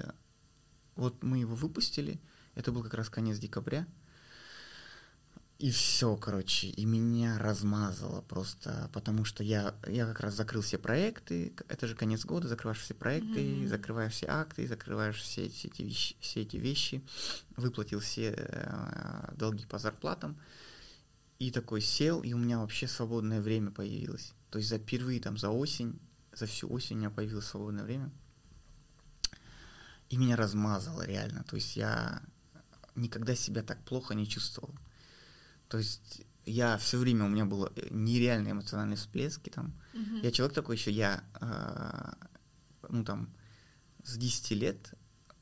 вот мы его выпустили, это был как раз конец декабря, и все, короче, и меня размазало просто, потому что я, я как раз закрыл все проекты, это же конец года, закрываешь все проекты, mm-hmm. закрываешь все акты, закрываешь все, все, эти, вещи, все эти вещи, выплатил все э, долги по зарплатам, и такой сел, и у меня вообще свободное время появилось. То есть за впервые там за осень, за всю осень у меня появилось свободное время – и меня размазало реально. То есть я никогда себя так плохо не чувствовал. То есть я все время у меня было нереальные эмоциональные всплески там. Uh-huh. Я человек такой еще, я э, ну там с 10 лет,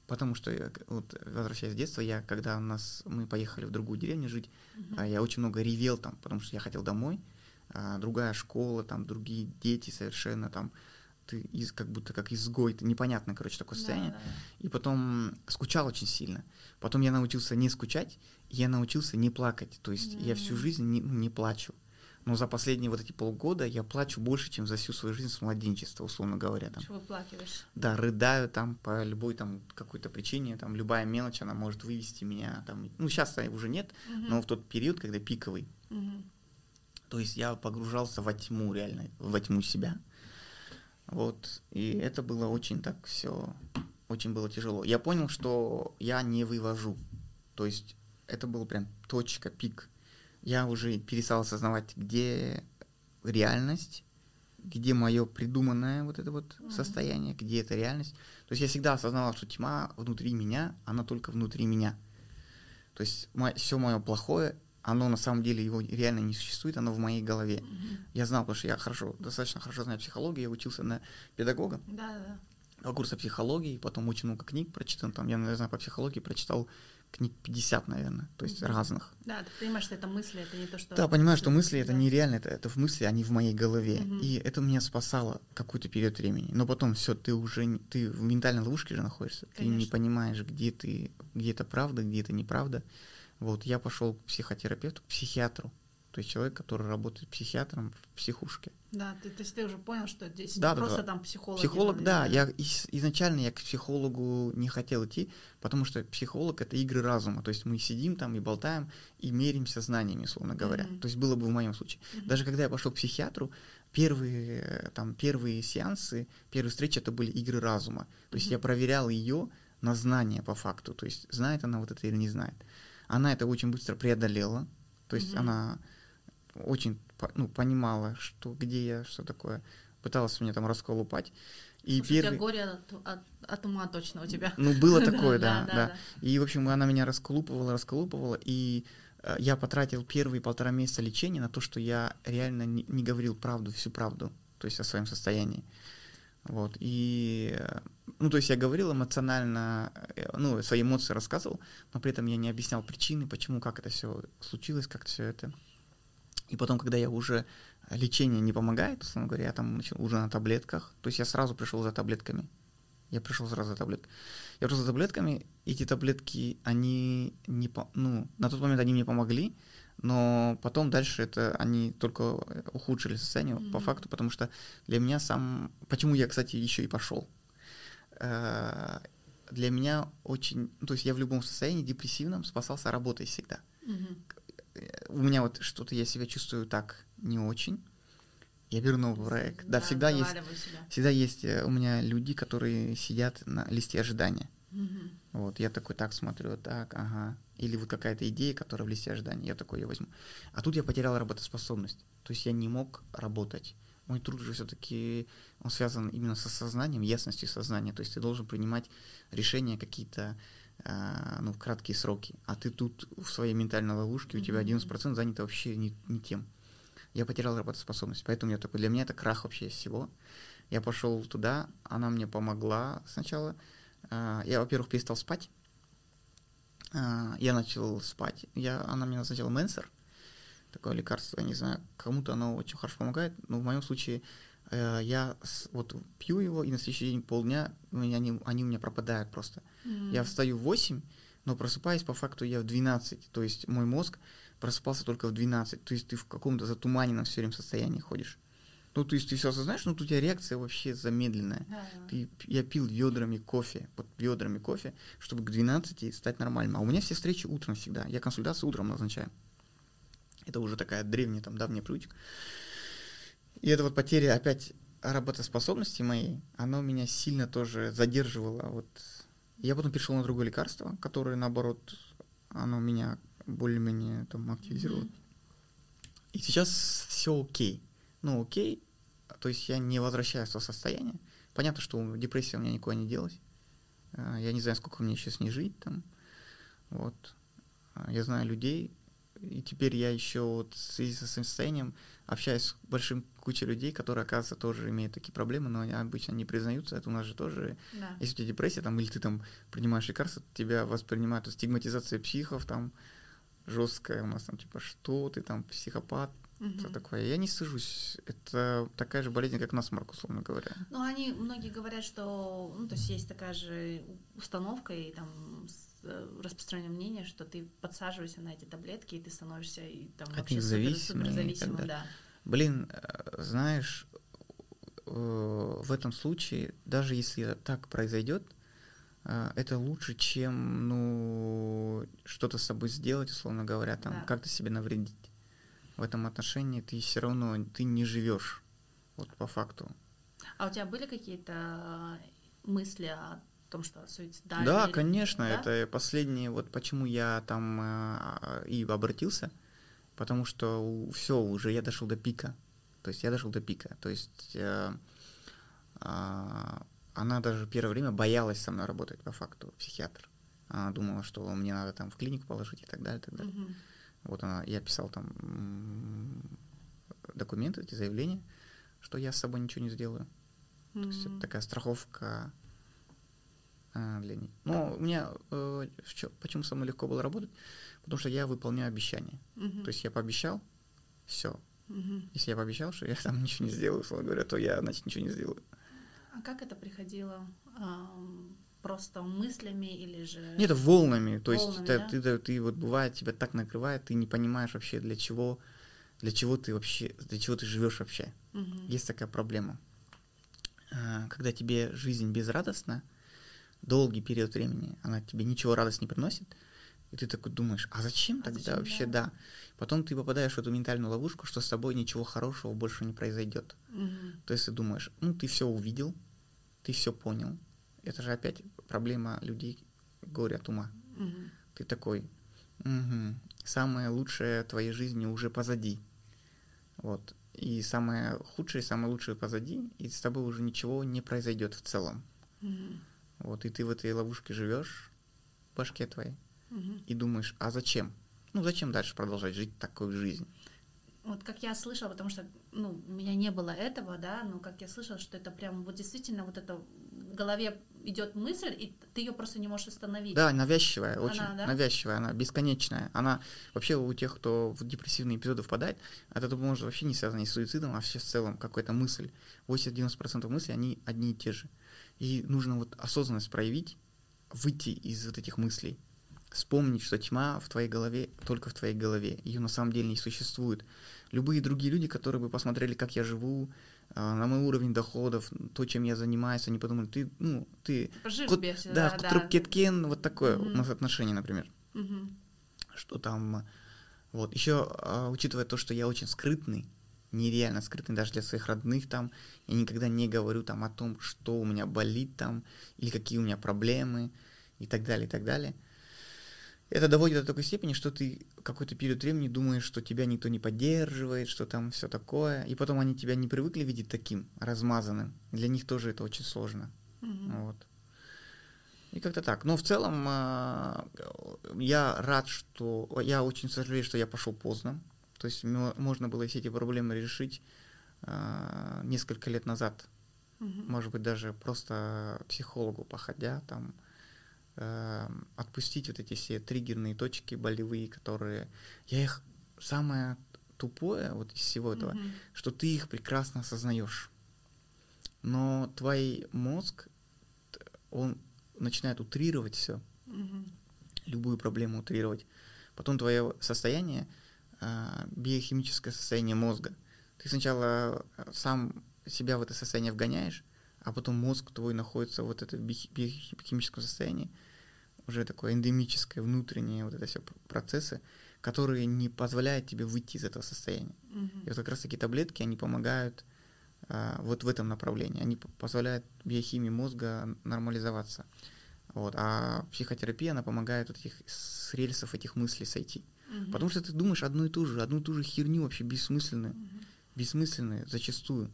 потому что я, вот возвращаясь с детства, я когда у нас мы поехали в другую деревню жить, uh-huh. я очень много ревел там, потому что я хотел домой, а, другая школа, там другие дети совершенно там ты из, как будто как изгой, ты непонятное, короче, такое состояние. Да, да. И потом скучал очень сильно. Потом я научился не скучать, я научился не плакать. То есть mm. я всю жизнь не, не плачу. Но за последние вот эти полгода я плачу больше, чем за всю свою жизнь с младенчества, условно говоря. Там. Чего выплакиваешь? Да, рыдаю там по любой там какой-то причине, там любая мелочь, она может вывести меня там. Ну, сейчас уже нет, угу. но в тот период, когда пиковый. Угу. То есть я погружался во тьму реально, во тьму себя. Вот. И это было очень так все, очень было тяжело. Я понял, что я не вывожу. То есть это был прям точка, пик. Я уже перестал осознавать, где реальность, где мое придуманное вот это вот mm-hmm. состояние, где это реальность. То есть я всегда осознавал, что тьма внутри меня, она только внутри меня. То есть все мое плохое, оно на самом деле его реально не существует, оно в моей голове. Mm-hmm. Я знал, потому что я хорошо, достаточно хорошо знаю психологию, я учился на педагога. Да, да. По курсу психологии, потом очень много книг прочитал, там, я, знаю, по психологии прочитал книг 50, наверное, то есть mm-hmm. разных. Да, ты понимаешь, что это мысли, это не то, что... Да, понимаю, что мысли это нереально, это, это в мысли, они в моей голове. Mm-hmm. И это меня спасало какой-то период времени. Но потом все, ты уже ты в ментальной ловушке же находишься. Конечно. Ты не понимаешь, где ты, где это правда, где это неправда. Вот я пошел к психотерапевту, к психиатру. То есть человек, который работает психиатром в психушке. Да, ты, то есть ты уже понял, что здесь да, просто да, там психолог. Психолог, да. Я изначально я к психологу не хотел идти, потому что психолог это игры разума. То есть мы сидим там и болтаем и меримся знаниями, условно говоря. Mm-hmm. То есть было бы в моем случае. Mm-hmm. Даже когда я пошел к психиатру, первые там первые сеансы, первые встречи это были игры разума. То есть mm-hmm. я проверял ее на знание по факту. То есть знает она вот это или не знает. Она это очень быстро преодолела. То есть mm-hmm. она очень ну, понимала, что где я, что такое. Пыталась меня там расколупать. И Слушай, первый... у тебя горе от, от, от ума точно у тебя. Ну, было такое, *laughs* да, да. И, в общем, она меня расколупывала, расколупывала, и э, я потратил первые полтора месяца лечения на то, что я реально не, не говорил правду, всю правду, то есть о своем состоянии. Вот, и, ну, то есть я говорил эмоционально, э, ну, свои эмоции рассказывал, но при этом я не объяснял причины, почему, как это все случилось, как все это и потом, когда я уже э, лечение не помогает, условно говоря, я там начал уже на таблетках, то есть я сразу пришел за таблетками. Я пришел сразу за таблетками. Я пришел за таблетками, эти таблетки, они не, ну, на тот момент они мне помогли, но потом дальше это они только ухудшили состояние mm-hmm. по факту, потому что для меня сам, почему я, кстати, еще и пошел, э, для меня очень, ну, то есть я в любом состоянии депрессивном спасался работой всегда. Mm-hmm у меня вот что-то я себя чувствую так не очень. Я беру новый проект. Да, да всегда есть, себя. всегда есть э, у меня люди, которые сидят на листе ожидания. Угу. Вот, я такой так смотрю, так, ага. Или вот какая-то идея, которая в листе ожидания, я такой ее возьму. А тут я потерял работоспособность. То есть я не мог работать. Мой труд же все-таки он связан именно со сознанием, ясностью сознания. То есть ты должен принимать решения какие-то а, ну, в краткие сроки. А ты тут в своей ментальной ловушке, у тебя 11% занято вообще не, не тем. Я потерял работоспособность, поэтому я такой, для меня это крах вообще из всего. Я пошел туда, она мне помогла сначала. А, я, во-первых, перестал спать. А, я начал спать. Я, она мне назначила Менсер, такое лекарство, я не знаю, кому-то оно очень хорошо помогает, но в моем случае Э, я вот пью его, и на следующий день полдня меня, они, они у меня пропадают просто. Mm. Я встаю в 8, но просыпаюсь по факту я в 12. То есть мой мозг просыпался только в 12. То есть ты в каком-то затуманенном все время состоянии ходишь. Ну, то есть ты все осознаешь, но тут у тебя реакция вообще замедленная. Да, да. Ты, я пил ведрами кофе, под ведрами кофе, чтобы к 12 стать нормальным. А у меня все встречи утром всегда. Я консультацию утром назначаю. Это уже такая древняя, там, давняя привычка. И эта вот потеря опять работоспособности моей, она меня сильно тоже задерживала. Вот. Я потом перешел на другое лекарство, которое, наоборот, оно меня более-менее там активизировало. И сейчас все окей. Ну, окей, то есть я не возвращаюсь в то состояние. Понятно, что депрессия у меня никуда не делась. А, я не знаю, сколько мне сейчас не жить там. Вот. А, я знаю людей, и теперь я еще вот в связи со своим состоянием общаюсь с большим кучей людей, которые, оказывается, тоже имеют такие проблемы, но они обычно не признаются. Это у нас же тоже, да. если у тебя депрессия, там, или ты там принимаешь лекарства, тебя воспринимают, стигматизация психов там жесткая у нас там, типа, что ты там, психопат, Угу. Это такое. Я не сажусь. Это такая же болезнь, как насморк, условно говоря. Ну, они, многие говорят, что, ну, то есть есть такая же установка и там Э, распространенное мнение, что ты подсаживаешься на эти таблетки, и ты становишься и, там, От вообще супер, супер зависимым, да. Блин, э, знаешь, э, в этом случае, даже если так произойдет, это лучше, чем ну что-то с собой сделать, условно говоря, там да. как-то себе навредить. В этом отношении ты все равно ты не живешь, вот по факту. А у тебя были какие-то мысли о том, что суицидальный? Да, или- конечно, да? это последнее, вот почему я там э, и обратился, потому что все уже, я дошел до пика, то есть я дошел до пика, то есть э, а, она даже первое время боялась со мной работать по факту, психиатр. Она думала, что мне надо там в клинику положить и так далее, и так далее. Мгм. Вот она, я писал там документы, эти заявления, что я с собой ничего не сделаю. То есть это такая страховка а, для них. Но у меня э, почему со мной легко было работать? Потому что я выполняю обещания. Мгм. То есть я пообещал, все. Мгм. Если я пообещал, что я там ничего не сделаю, условно говоря, то я, значит, ничего не сделаю. А как это приходило? Просто мыслями или же... Нет, это волнами. То есть Волнами, ты, да? ты, ты- ты вот бывает, тебя так накрывает, ты не понимаешь вообще, для чего, для чего ты вообще, для чего ты живешь вообще. Мгм. Есть такая проблема. А, Когда тебе жизнь безрадостна, долгий период времени, она тебе ничего радость не приносит, и ты такой думаешь, а зачем А тогда зачем, вообще, да? да. Потом ты попадаешь в эту ментальную ловушку, что с тобой ничего хорошего больше не произойдет. Мгм. То есть ты думаешь, ну ты все увидел, ты все понял. Это же опять проблема людей горе от ума. Мгм. Ты такой, «Мгм, самое лучшее твоей жизни уже позади. Вот. И самое худшее, самое лучшее позади, и с тобой уже ничего не произойдет в целом. Мгм. Вот. И ты в этой ловушке живешь в башке твоей Мгм. и думаешь, а зачем? Ну зачем дальше продолжать жить такой жизнь? Вот как я слышала, потому что ну, у меня не было этого, да, но как я слышала, что это прям вот действительно вот это в голове идет мысль, и ты ее просто не можешь остановить. Да, навязчивая, Она, очень да? навязчивая, она бесконечная. Она вообще у тех, кто в депрессивные эпизоды впадает, это может вообще не связано с суицидом, а вообще в целом какая-то мысль. 80-90% мыслей, они одни и те же. И нужно вот осознанность проявить, выйти из вот этих мыслей, вспомнить, что тьма в твоей голове только в твоей голове. Ее на самом деле не существует. Любые другие люди, которые бы посмотрели, как я живу, а, на мой уровень доходов, то, чем я занимаюсь, они подумали, ты, ну, ты Кот- всё, да, да, да. кеткен, вот такое Мгм. у нас отношение, например. Мгм. Что там, вот, еще учитывая то, что я очень скрытный, нереально скрытный даже для своих родных там, я никогда не говорю там о том, что у меня болит там, или какие у меня проблемы, и так далее, и так далее. Это доводит до такой степени, что ты какой-то период времени думаешь, что тебя никто не поддерживает, что там все такое, и потом они тебя не привыкли видеть таким размазанным. Для них тоже это очень сложно. Мгм. Вот. И как-то так. Но в целом а, я рад, что... Я очень сожалею, что я пошел поздно. То есть мо- можно было все эти проблемы решить а, несколько лет назад. Мгм. Может быть, даже просто психологу походя, там, отпустить вот эти все триггерные точки болевые, которые... Я их... Самое тупое вот из всего этого, Мгм. что ты их прекрасно осознаешь. Но твой мозг, он начинает утрировать все, Мгм. любую проблему утрировать. Потом твое состояние, а, биохимическое состояние мозга. Ты сначала а, сам себя в это состояние вгоняешь, а потом мозг твой находится вот это биохимическом состоянии, уже такое эндемическое, внутреннее, вот это все процессы, которые не позволяют тебе выйти из этого состояния. Мгм. И вот как раз таки таблетки, они помогают а, вот в этом направлении. Они позволяют биохимии мозга нормализоваться. Вот. А психотерапия, она помогает вот этих, с рельсов этих мыслей сойти. Мгм. Потому что ты думаешь одну и ту же, одну и ту же херню вообще бессмысленную, Мгм. бессмысленную зачастую.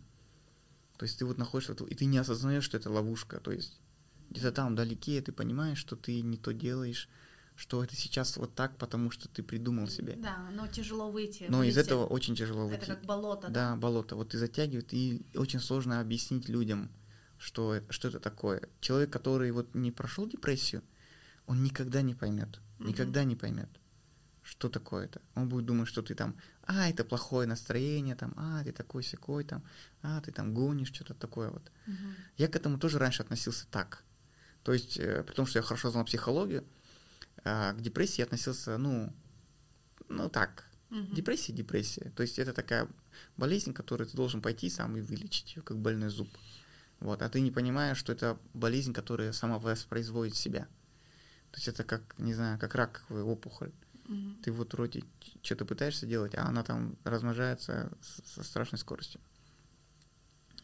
То есть ты вот находишься, и ты не осознаешь, что это ловушка. То есть где-то там вдалеке ты понимаешь, что ты не то делаешь, что это сейчас вот так, потому что ты придумал себе. Да, но тяжело выйти. Но из выйти. этого очень тяжело выйти. Это как болото. Да, болото. Вот и затягивает, и очень сложно объяснить людям, что, это- что это такое. Человек, который вот не прошел депрессию, он никогда не поймет, Мгм. никогда не поймет, что такое это. Он будет думать, что ты там, а, это плохое настроение, там, а, ты такой секой, там, а, ты там гонишь, что-то такое вот. Мгм. Я к этому тоже раньше относился так. То есть, э, при том, что я хорошо знал психологию, а, к депрессии я относился, ну, ну так, Мгм. Депрессия, депрессия. То есть это такая болезнь, которую ты должен пойти сам и вылечить ее, как больной зуб. Вот. А ты не понимаешь, что это болезнь, которая сама воспроизводит себя. То есть это как, не знаю, как раковая опухоль. Мгм. Ты вот вроде что-то пытаешься делать, а она там размножается со страшной скоростью.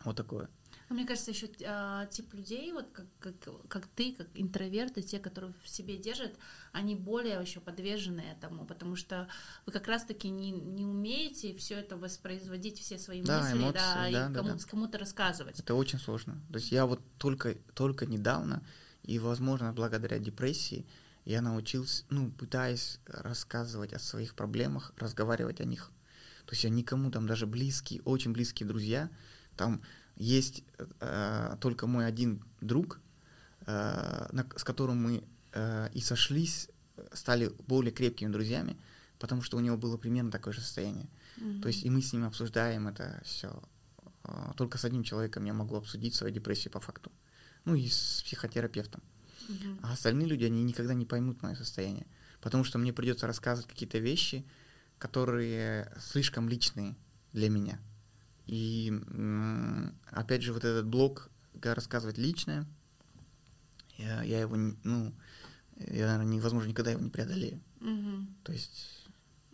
Вот такое. Но мне кажется, еще э, тип людей, вот как, как, как ты, как интроверты, те, которые в себе держат, они более еще подвержены этому, потому что вы как раз-таки не, не умеете все это воспроизводить, все свои Да, мысли, эмоции, да, да, и да, кому, да. кому-то рассказывать. Это очень сложно. То есть я вот только, только недавно, и, возможно, благодаря депрессии, я научился, ну, пытаясь рассказывать о своих проблемах, разговаривать о них. То есть я никому, там даже близкие, очень близкие друзья, там есть э, только мой один друг, э, на- с которым мы э, и сошлись, стали более крепкими друзьями, потому что у него было примерно такое же состояние. Мгм. То есть и мы с ним обсуждаем это все. Только с одним человеком я могу обсудить свою депрессию по факту. Ну и с психотерапевтом. Мгм. А остальные люди, они никогда не поймут мое состояние. Потому что мне придется рассказывать какие-то вещи, которые слишком личные для меня. И опять же, вот этот блок, рассказывать личное, я, я его, ну, я, наверное, невозможно никогда его не преодолею. Мгм. То есть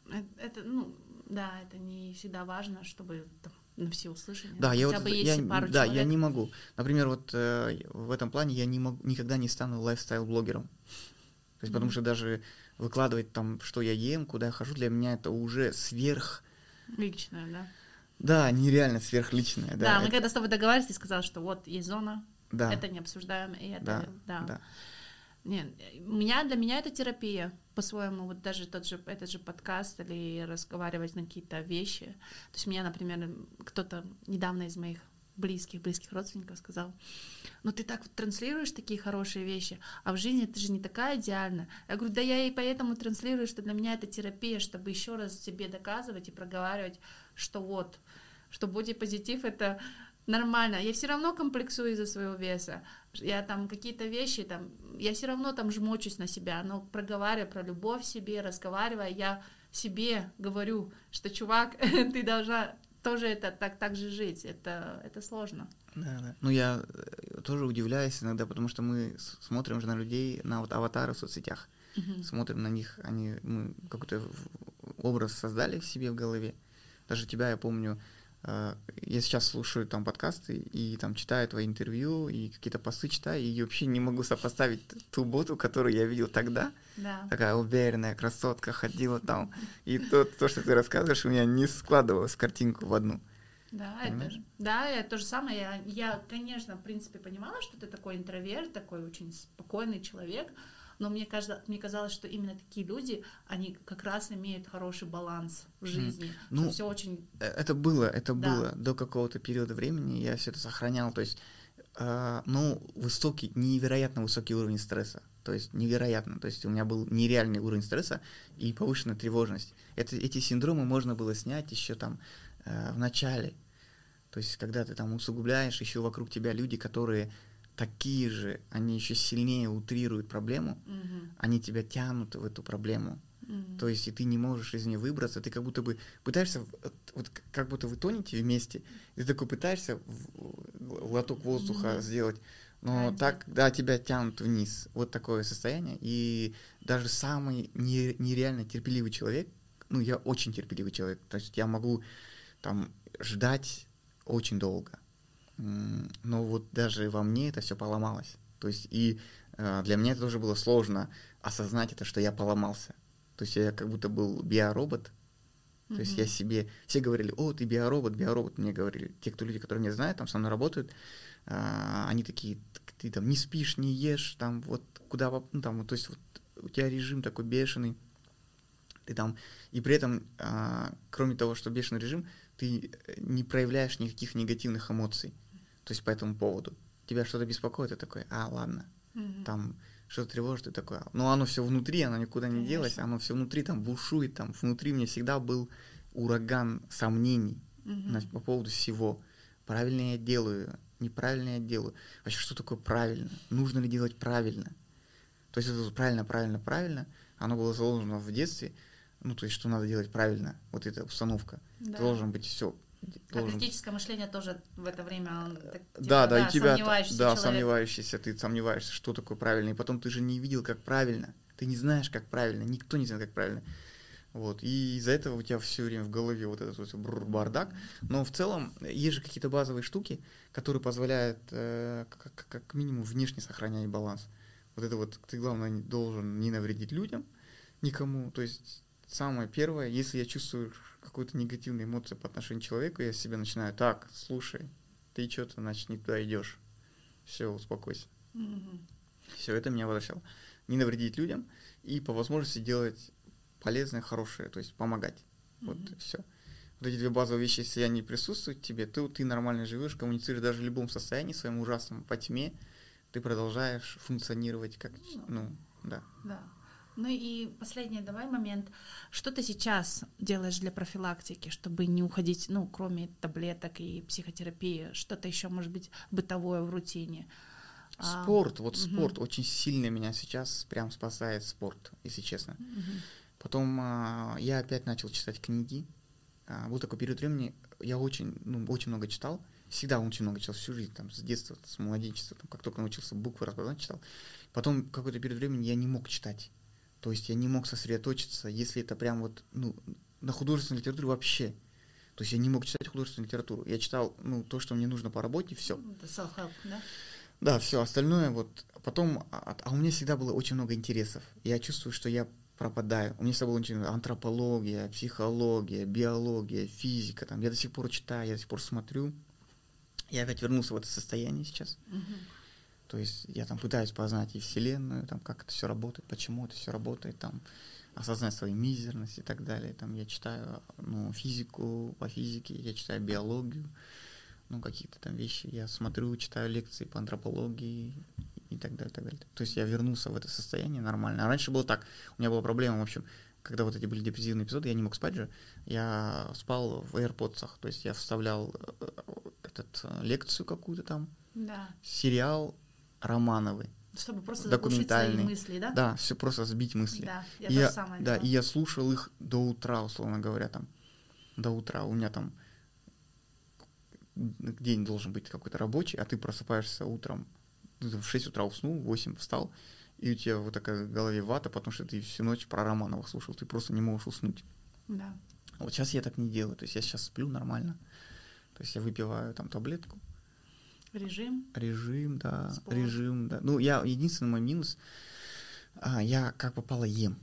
Э- Это, ну, да, это не всегда важно, чтобы там, на все услышали. Да, я Хотя вот я, если пару да, я человек. не могу. Например, вот э, в этом плане я не могу, никогда не стану лайфстайл-блогером. То есть, потому что даже выкладывать там, что я ем, куда я хожу, для меня это уже сверх, Личное, да. Да, нереально сверхличное. Да, Да, мы это- когда с тобой договаривались, ты сказал, что вот есть зона, да, это не обсуждаем, и это, да, да. да. Нет, у меня, для меня это терапия, по-своему, вот даже тот же, этот же подкаст или разговаривать на какие-то вещи. То есть меня, например, кто-то недавно из моих близких, близких родственников сказал, ну ты так вот транслируешь такие хорошие вещи, а в жизни ты же не такая идеальная. Я говорю, да я и поэтому транслирую, что для меня это терапия, чтобы еще раз себе доказывать и проговаривать, что вот, что бодипозитив это нормально. Я все равно комплексую из-за своего веса. Я там какие-то вещи, там, я все равно там жмочусь на себя, но проговаривая про любовь себе, разговаривая, я себе говорю, что, чувак, *laughs* ты должна тоже это так, так же жить. Это, это сложно. Да, да. Ну, я э, тоже удивляюсь иногда, потому что мы смотрим же на людей, на вот аватары в соцсетях. Мгм. смотрим на них, они мы какой-то образ создали в себе в голове. Даже тебя, я помню, я сейчас слушаю там подкасты и там читаю твои интервью и какие-то посты читаю, и вообще не могу сопоставить ту боту, которую я видел тогда. Да. Такая уверенная красотка ходила там. И то, то, что ты рассказываешь, у меня не складывалось картинку в одну. Да, это Понимаешь? же. Да, это то же самое. Я, я, конечно, в принципе, понимала, что ты такой интроверт, такой очень спокойный человек, но мне, кажется, мне казалось, что именно такие люди, они как раз имеют хороший баланс в жизни. Ну, все очень... Э, Это было, это Да. было до какого-то периода времени, я все это сохранял, то есть, э, ну, высокий, невероятно высокий уровень стресса, то есть невероятно, то есть у меня был нереальный уровень стресса и повышенная тревожность. Это, эти синдромы можно было снять еще там э, в начале, то есть когда ты там усугубляешь, еще вокруг тебя люди, которые такие же, они еще сильнее утрируют проблему, Мгм, они тебя тянут в эту проблему, мгм. то есть и ты не можешь из нее выбраться, ты как будто бы пытаешься, в- вот, как будто вы тонете вместе, и ты такой пытаешься глоток воздуха Мгм. сделать, но Правильно. так, да, тебя тянут вниз. Вот такое состояние. И даже самый не- нереально терпеливый человек, ну, я очень терпеливый человек, то есть я могу там ждать очень долго. Но вот даже во мне это все поломалось. То есть и э, для меня это тоже было сложно осознать это, что я поломался. То есть я как будто был биоробот. То есть я себе... Все говорили, о, ты биоробот, биоробот. Мне говорили. Те, кто люди, которые меня знают, там со мной работают, а, они такие, «Так ты там не спишь, не ешь, там вот куда... Ну, там, то есть вот у тебя режим такой бешеный. Ты там... И при этом, а, кроме того, что бешеный режим, ты э, не проявляешь никаких негативных эмоций. То есть по этому поводу. Тебя что-то беспокоит, ты такой, а, ладно, Мгм. там что-то тревожит, ты такой, «А». ну оно все внутри, оно никуда не Конечно. делось, оно все внутри там бушует, там внутри мне всегда был ураган сомнений на- по поводу всего. Правильно я делаю, неправильно я делаю. Вообще, что такое правильно? Нужно ли делать правильно? То есть это правильно, правильно, правильно, оно было заложено в детстве, ну, то есть, что надо делать правильно, вот эта установка. Да. Должен быть все. А критическое мышление тоже в это время так, типа, Да, да, и тебя, сомневающийся да, человек. сомневающийся, ты сомневаешься, что такое правильно, и потом ты же не видел, как правильно, ты не знаешь, как правильно, никто не знает, как правильно. Вот. И из-за этого у тебя все время в голове вот этот вот бардак. Но в целом есть же какие-то базовые штуки, которые позволяют э, как, как минимум внешне сохранять баланс. Вот это вот ты, главное, должен не навредить людям, никому. То есть самое первое, если я чувствую какую-то негативную эмоцию по отношению к человеку, я себе начинаю, так, слушай, ты что-то, значит, не туда идешь. Все, успокойся. Мгм. Все, это меня возвращало. Не навредить людям и по возможности делать полезное, хорошее, то есть помогать. Вот Мгм. все. Вот эти две базовые вещи, если они присутствуют тебе, ты, ты нормально живешь, коммуницируешь даже в любом состоянии своем ужасном, по тьме, ты продолжаешь функционировать как, ч- ну, да. Да. Ну и последний давай момент. Что ты сейчас делаешь для профилактики, чтобы не уходить, ну, кроме таблеток и психотерапии, что-то еще, может быть, бытовое в рутине? А, Спорт, вот мгм. спорт очень сильно меня сейчас прям спасает спорт, если честно. мгм. Потом а, я опять начал читать книги. А, был такой период времени, я очень, ну, очень много читал. Всегда очень много читал, всю жизнь, там, с детства, с младенчества, там, как только научился буквы распознавать, читал. Потом какой-то период времени я не мог читать. То есть я не мог сосредоточиться, если это прям вот, ну, на художественной литературе вообще. То есть я не мог читать художественную литературу. Я читал, ну, то, что мне нужно по работе, все. Self-help, да? Да, все остальное вот потом, а, а у меня всегда было очень много интересов. Я чувствую, что я пропадаю. У меня всегда было очень антропология, психология, биология, физика. Там я до сих пор читаю, я до сих пор смотрю. Я опять вернулся в это состояние сейчас. Мгм. То есть я там пытаюсь познать и вселенную, там как это все работает, почему это все работает, там осознать свою мизерность и так далее. Там я читаю ну, физику по физике, я читаю биологию, ну какие-то там вещи. Я смотрю, читаю лекции по антропологии и так далее, так далее. То есть я вернулся в это состояние нормально. А раньше было так, у меня была проблема, в общем, когда вот эти были депрессивные эпизоды, я не мог спать же, я спал в AirPods, то есть я вставлял э, этот, э, лекцию какую-то там, Да. сериал Романовый. Чтобы просто заглушить свои Документальный. мысли, да? Да, все просто сбить мысли. Да, я И я, самое да, делала. и я слушал их до утра, условно говоря, там. До утра. У меня там день должен быть какой-то рабочий, а ты просыпаешься утром, в 6 утра уснул, в 8 встал, и у тебя вот такая в голове вата, потому что ты всю ночь про Романовых слушал, ты просто не можешь уснуть. Да. Вот сейчас я так не делаю, то есть я сейчас сплю нормально. То есть я выпиваю там таблетку, Режим. Режим, да, Спорт. режим, да. Ну, я единственный мой минус, а, я как попало ем.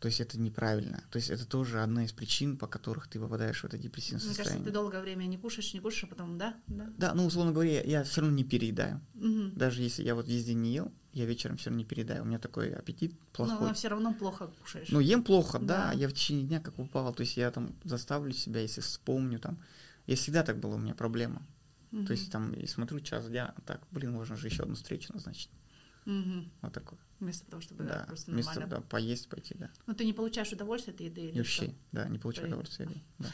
То есть это неправильно. То есть это тоже одна из причин, по которых ты попадаешь в это депрессивное Мне кажется, состояние. ты долгое время не кушаешь, не кушаешь, а потом, да? Да. Да, ну, условно говоря, я, я все равно не переедаю. Мгм. Даже если я вот весь день не ел, я вечером все равно не переедаю. У меня такой аппетит Но, плохой. все равно плохо кушаешь. Ну, ем плохо, да. Да. Я в течение дня как упал. То есть я там заставлю себя, если вспомню там. Я всегда так было, у меня проблема. Мгм. То есть там и смотрю час дня, так, блин, можно же еще одну встречу назначить. Мгм. Вот такое. Вместо того, чтобы да, просто вместо нормально. да, поесть, пойти, да. Но ты не получаешь удовольствие от еды или вообще, что? да, не получаю Блин. удовольствия от еды. *laughs* Да.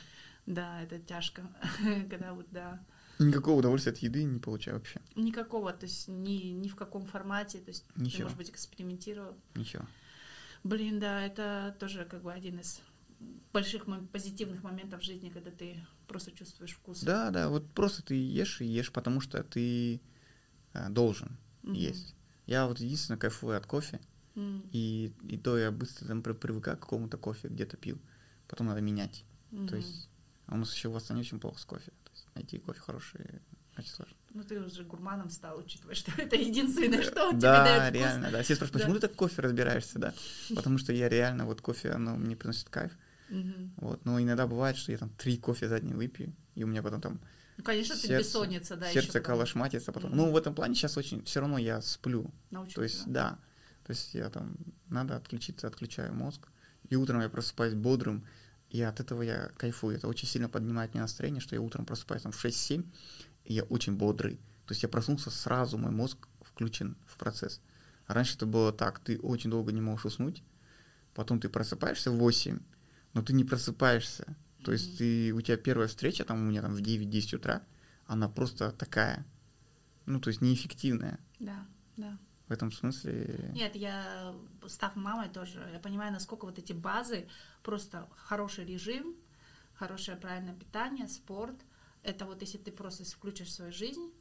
Да, это тяжко. *laughs* Когда вот, да. Никакого удовольствия от еды не получаю вообще. Никакого, то есть ни, ни в каком формате, то есть ты, Ничего. может быть, экспериментировал. Ничего. Блин, да, это тоже как бы один из больших позитивных моментов в жизни, когда ты просто чувствуешь вкус. Да, да, вот просто ты ешь и ешь, потому что ты э, должен Мгм. есть. Я вот единственное кайфую от кофе, М, и, и то я быстро там при- привыкаю к какому-то кофе, где-то пью. Потом надо менять. То мгм. есть, а у нас еще в Астане очень плохо с кофе. То есть найти кофе хороший очень сложно. Ну, ты уже гурманом стал, учитывая, что это единственное, что тебе Да, дает вкус. реально, да. Все спрашивают, почему Да. ты так кофе разбираешься, да? *laughs* Потому что я реально, вот кофе, оно мне приносит кайф. Мгм. Вот. Но иногда бывает, что я там три кофе за день выпью, и у меня потом там Ну, конечно, ты сердце- бессонница, да, сердце калашматится потом. Мгм. Ну, в этом плане сейчас очень, все равно я сплю. научился, То есть, да. То есть я там, надо отключиться, отключаю мозг. И утром я просыпаюсь бодрым, и от этого я кайфую. Это очень сильно поднимает мне настроение, что я утром просыпаюсь там в 6-7, и я очень бодрый. То есть я проснулся сразу, мой мозг включен в процесс. А раньше это было так, ты очень долго не можешь уснуть, потом ты просыпаешься в 8, но ты не просыпаешься. То есть ты, у тебя первая встреча, там у меня там в 9-10 утра, она просто такая, ну, то есть неэффективная. Да, да. В этом смысле... Нет, я, став мамой тоже, я понимаю, насколько вот эти базы, просто хороший режим, хорошее правильное питание, спорт, это вот если ты просто включишь в свою жизнь,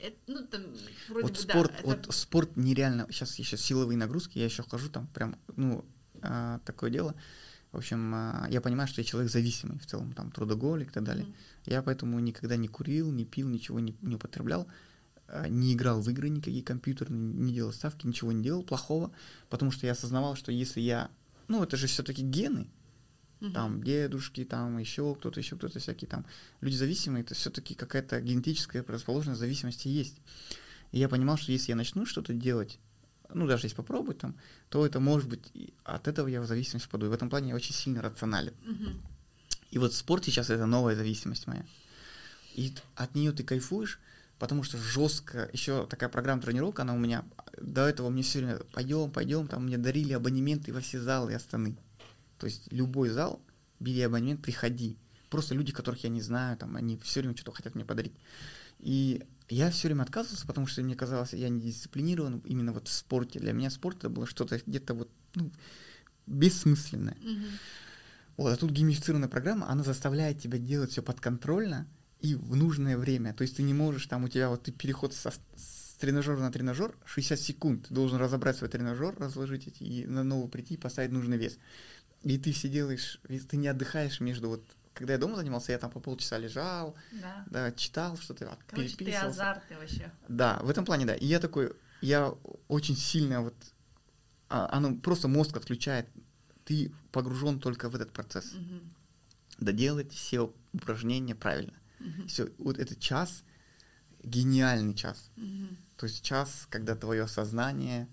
это, ну, там, вроде Вот бы, спорт, да, это- вот спорт нереально. Сейчас еще силовые нагрузки, я еще хожу там прям, ну, а, такое дело. В общем, а, я понимаю, что я человек зависимый в целом, там, трудоголик и так далее. Mm-hmm. Я поэтому никогда не курил, не пил, ничего не, не употреблял, а, не играл в игры никакие компьютерные, не делал ставки, ничего не делал плохого, потому что я осознавал, что если я... Ну, это же все-таки гены, uh там дедушки, там еще кто-то, еще кто-то всякие там люди зависимые, это все-таки какая-то генетическая предрасположенность зависимости есть. И я понимал, что если я начну что-то делать, ну, даже если попробовать там, то это может быть, от этого я в зависимость впаду. И в этом плане я очень сильно рационален. uh И вот спорт сейчас это новая зависимость моя. И от нее ты кайфуешь, потому что жестко, еще такая программа тренировка, она у меня, до этого мне все время, пойдем, пойдем, там мне дарили абонементы во все залы и Астаны. То есть любой зал, бери абонемент, приходи. Просто люди, которых я не знаю, там, они все время что-то хотят мне подарить. И я все время отказывался, потому что мне казалось, я не дисциплинирован именно вот в спорте. Для меня спорт это было что-то где-то вот ну, бессмысленное. Mm-hmm. Вот, а тут геймифицированная программа, она заставляет тебя делать все подконтрольно и в нужное время. То есть ты не можешь, там у тебя вот ты переход со, с тренажера на тренажер 60 секунд. Ты должен разобрать свой тренажер, разложить эти и на новый прийти и поставить нужный вес. И ты все делаешь, ты не отдыхаешь между вот когда я дома занимался, я там по полчаса лежал, да, да читал что-то, Короче, ты азартный вообще. Да, в этом плане, да. И я такой, я очень сильно вот, а, оно просто мозг отключает, ты погружен только в этот процесс. Угу. Доделать все упражнения правильно. Угу. Все, вот этот час, гениальный час. Угу. То есть час, когда твое сознание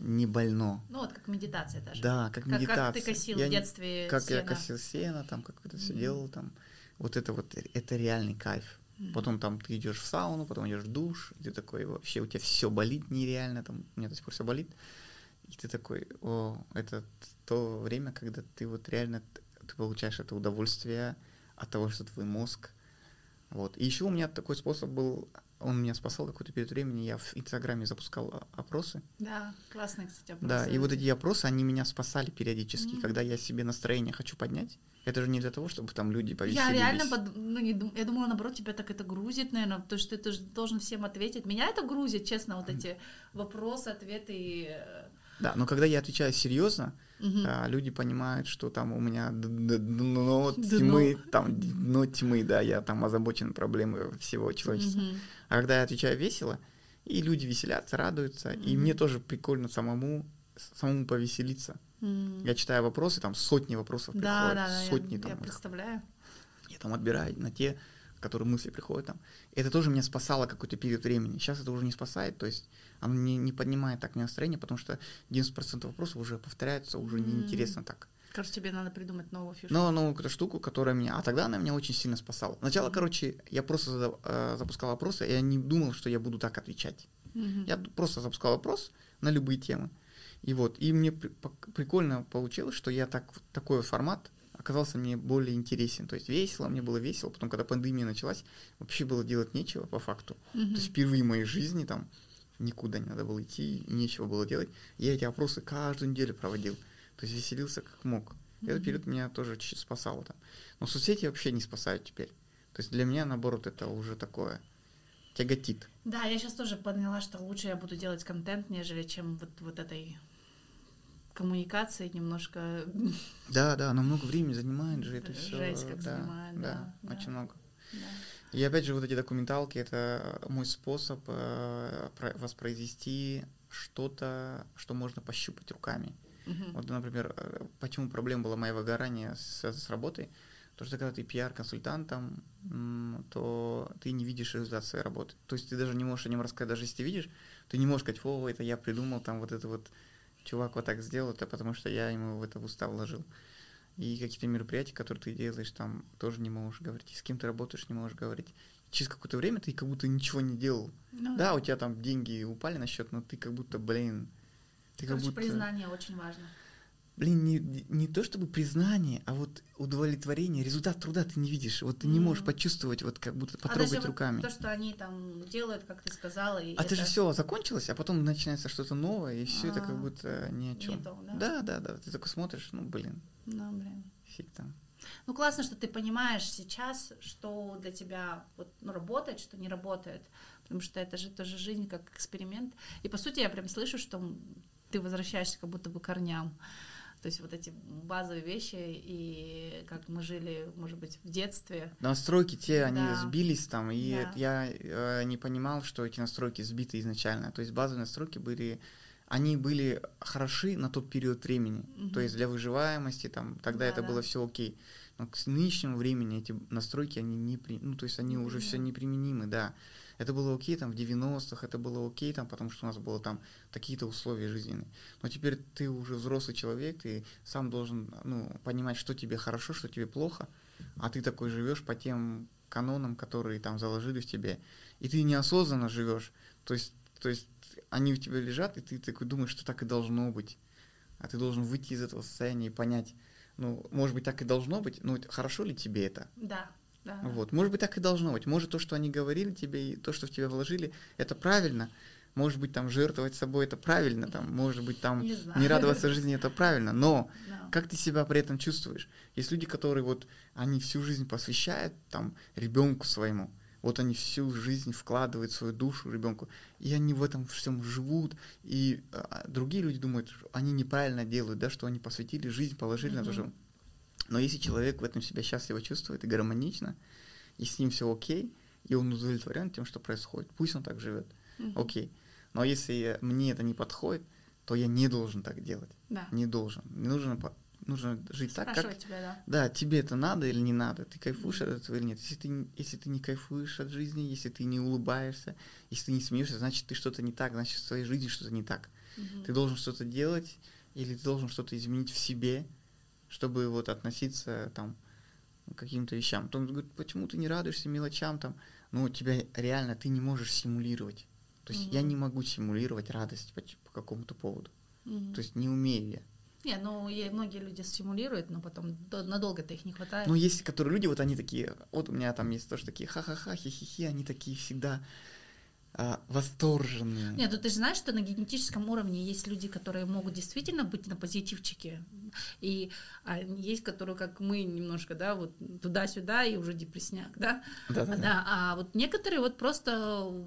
не больно. Ну вот как медитация даже. Да, как, как медитация. Как ты косил я, в детстве Как сено. я косил сено, там, как это все Мгм. делал, там. Вот это вот, это реальный кайф. Мгм. Потом там ты идешь в сауну, потом идешь в душ, и ты такой, вообще у тебя все болит нереально, там, у меня до сих пор все болит. И ты такой, о, это то время, когда ты вот реально, ты получаешь это удовольствие от того, что твой мозг. Вот. И еще у меня такой способ был, он меня спасал какой-то период времени, я в Инстаграме запускал опросы. Да, классные, кстати, опросы. Да, и вот эти опросы, они меня спасали периодически, Мгм. когда я себе настроение хочу поднять. Это же не для того, чтобы там люди Я повеселились. реально, под- ну, не дум- я думала, наоборот, тебя так это грузит, наверное, потому что ты же должен всем ответить. Меня это грузит, честно, вот эти вопросы, ответы. И, Да, но когда я отвечаю серьезно, мгм. а, люди понимают, что там у меня дно тьмы, там дно тьмы, да, я там озабочен проблемой всего человечества. Мгм. А когда я отвечаю весело, и люди веселятся, радуются, и Мгм. мне тоже прикольно самому самому повеселиться. М. Я читаю вопросы, там сотни вопросов Да, приходят, да, да, сотни я, там я их. представляю. Я там отбираю на те, которые мысли приходят там. И это тоже меня спасало какой-то период времени. Сейчас это уже не спасает, то есть оно не, не поднимает так мне настроение, потому что 90% вопросов уже повторяются, уже М. неинтересно так. Кажется, тебе надо придумать новую фишку. Но новую какую-то штуку, которая меня... А тогда она меня очень сильно спасала. Сначала, короче, я просто зада- э, запускал вопросы, и я не думал, что я буду так отвечать. Мгм. Я просто запускал вопрос на любые темы. И вот, и мне при- прикольно получилось, что я так, такой формат оказался мне более интересен. То есть весело, мне было весело. Потом, когда пандемия началась, вообще было делать нечего по факту. Мгм. То есть впервые в моей жизни там никуда не надо было идти, нечего было делать. Я эти опросы каждую неделю проводил. То есть веселился как мог. И этот период меня тоже чуть-чуть спасало там. Но соцсети вообще не спасают теперь. То есть для меня, наоборот, это уже такое тяготит. Да, я сейчас тоже поняла, что лучше я буду делать контент, нежели чем вот, вот этой коммуникации немножко. Да, да, но много времени занимает же это все. Жесть, как да, занимает, да, да. очень много. Да. И опять же, вот эти документалки это мой способ э, про- воспроизвести что-то, что можно пощупать руками. Мгм. Вот, например, э, почему проблема была моего выгорания с, с работой, то что когда ты пиар-консультантом, то ты не видишь результат своей работы. То есть ты даже не можешь о нем рассказать, даже если ты видишь, ты не можешь сказать, о, это я придумал, там вот это вот чувак вот так сделал, это потому что я ему в это в устав вложил. И какие-то мероприятия, которые ты делаешь, там тоже не можешь говорить. И с кем ты работаешь, не можешь говорить. Через какое-то время ты как будто ничего не делал. Ну Да, у тебя там деньги упали на счет, но ты как будто, блин, ты как Короче, будто... признание очень важно. Блин, не, не то чтобы признание, а вот удовлетворение, результат труда ты не видишь. Вот ты не можешь почувствовать, вот как будто а потрогать вот руками. то, что они там делают, как ты сказала, и А ты же это все закончилось, а потом начинается что-то новое, и все это А, как будто ни о чем. не то, да? Да, да, да. Ты такой смотришь, ну блин, Ну, блин. фиг там. Ну, классно, что ты понимаешь сейчас, что для тебя вот, ну, работает, что не работает. Потому что это же тоже жизнь как эксперимент. И, по сути, я прям слышу, что ты возвращаешься как будто бы корням. То есть вот эти базовые вещи и как мы жили, может быть, в детстве. Настройки те, они Да. сбились там, и Да. я э, не понимал, что эти настройки сбиты изначально. То есть базовые настройки были, они были хороши на тот период времени. Мгм. То есть для выживаемости там тогда это Да-да. было все окей. Но к нынешнему времени эти настройки, они не при... ну то есть они уже все неприменимы, да. Это было окей там в 90-х, это было окей там, потому что у нас было там такие-то условия жизненные. Но теперь ты уже взрослый человек, ты сам должен ну, понимать, что тебе хорошо, что тебе плохо, а ты такой живешь по тем канонам, которые там заложили в тебе, и ты неосознанно живешь. То есть, то есть они у тебя лежат, и ты такой думаешь, что так и должно быть. А ты должен выйти из этого состояния и понять, ну, может быть, так и должно быть, вот хорошо ли тебе это? Да, да. Вот, может быть, так и должно быть. Может, то, что они говорили тебе, и то, что в тебя вложили, это правильно. Может быть, там жертвовать собой это правильно, там, может быть, там Не знаю. не радоваться жизни это правильно, но Да. как ты себя при этом чувствуешь? Есть люди, которые вот, они всю жизнь посвящают там ребенку своему, вот они всю жизнь вкладывают свою душу ребенку, и они в этом всем живут, и а, другие люди думают, что они неправильно делают, да, что они посвятили жизнь, положили на то, что... Но если человек в этом себя счастливо чувствует и гармонично, и с ним все окей, и он удовлетворен тем, что происходит, пусть он так живет, Мгм. окей. Но если мне это не подходит, то я не должен так делать. Да. Не должен. Не нужно, нужно жить так, Спрашивать как... тебя, да. Да, тебе это надо или не надо, ты кайфуешь от этого или нет. Если ты, если ты не кайфуешь от жизни, если ты не улыбаешься, если ты не смеешься, значит, ты что-то не так, значит, в своей жизни что-то не так. Мгм. Ты должен что-то делать или ты должен что-то изменить в себе, чтобы вот относиться там к каким-то вещам. Потом говорит, почему ты не радуешься мелочам там? Ну, тебя реально, ты не можешь симулировать. То есть я Мгм. не могу симулировать радость по, по какому-то поводу. Мгм. То есть не умею я. Не, ну и многие люди стимулируют, но потом до- надолго-то их не хватает. Ну, есть которые люди, вот они такие, вот у меня там есть тоже такие ха-ха-ха, хи-хи-хи, они такие всегда а, восторженные. Нет, ну ты же знаешь, что на генетическом уровне есть люди, которые могут действительно быть на позитивчике, и а, есть, которые, как мы, немножко, да, вот туда-сюда, и уже депрессняк, да? да, да, А, да, а вот некоторые вот просто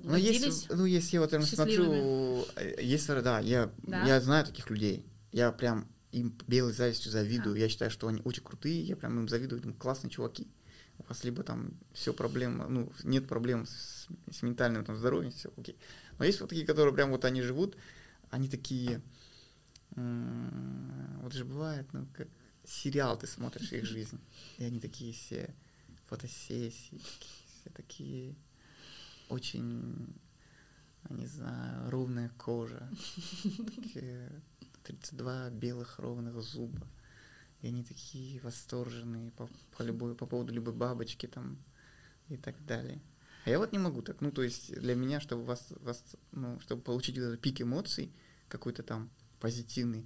Ну, есть, ну, если я вот прям смотрю, э, есть, да, я, Да? я знаю таких людей. Я прям им белой завистью завидую. Я считаю, что они очень крутые, я прям им завидую, думаю, классные чуваки. У вас либо там все проблемы, ну, нет проблем с, с ментальным там, здоровьем, все окей. Но есть вот такие, которые прям вот они живут, они такие, м, вот же бывает, ну, как сериал ты смотришь их жизнь, и они такие все фотосессии, такие, все такие очень, не знаю, ровная кожа, *laughs* такие 32 белых ровных зуба. И они такие восторженные по, по, любой, по поводу любой бабочки там и так далее. А я вот не могу так. Ну, то есть для меня, чтобы вас, вас ну, чтобы получить вот этот пик эмоций, какой-то там позитивный,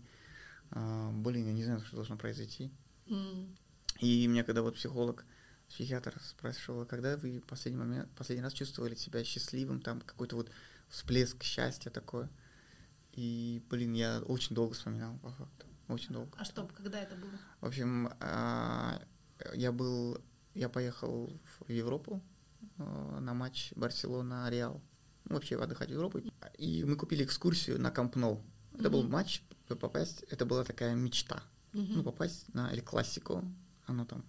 а, блин, я не знаю, что должно произойти. М, И мне когда вот психолог, психиатр спрашивал, когда вы последний момент, последний раз чувствовали себя счастливым, там какой-то вот всплеск счастья такое. И, блин, я очень долго вспоминал, по факту. Очень долго. А что, когда это было? В общем, а, я был, я поехал в Европу а, на матч Барселона-Реал. Ну, вообще отдыхать в Европу. И мы купили экскурсию на Камп Ноу. Это был Мгм. матч, попасть, это была такая мечта. Мгм. Ну, попасть на Эль Классико, оно там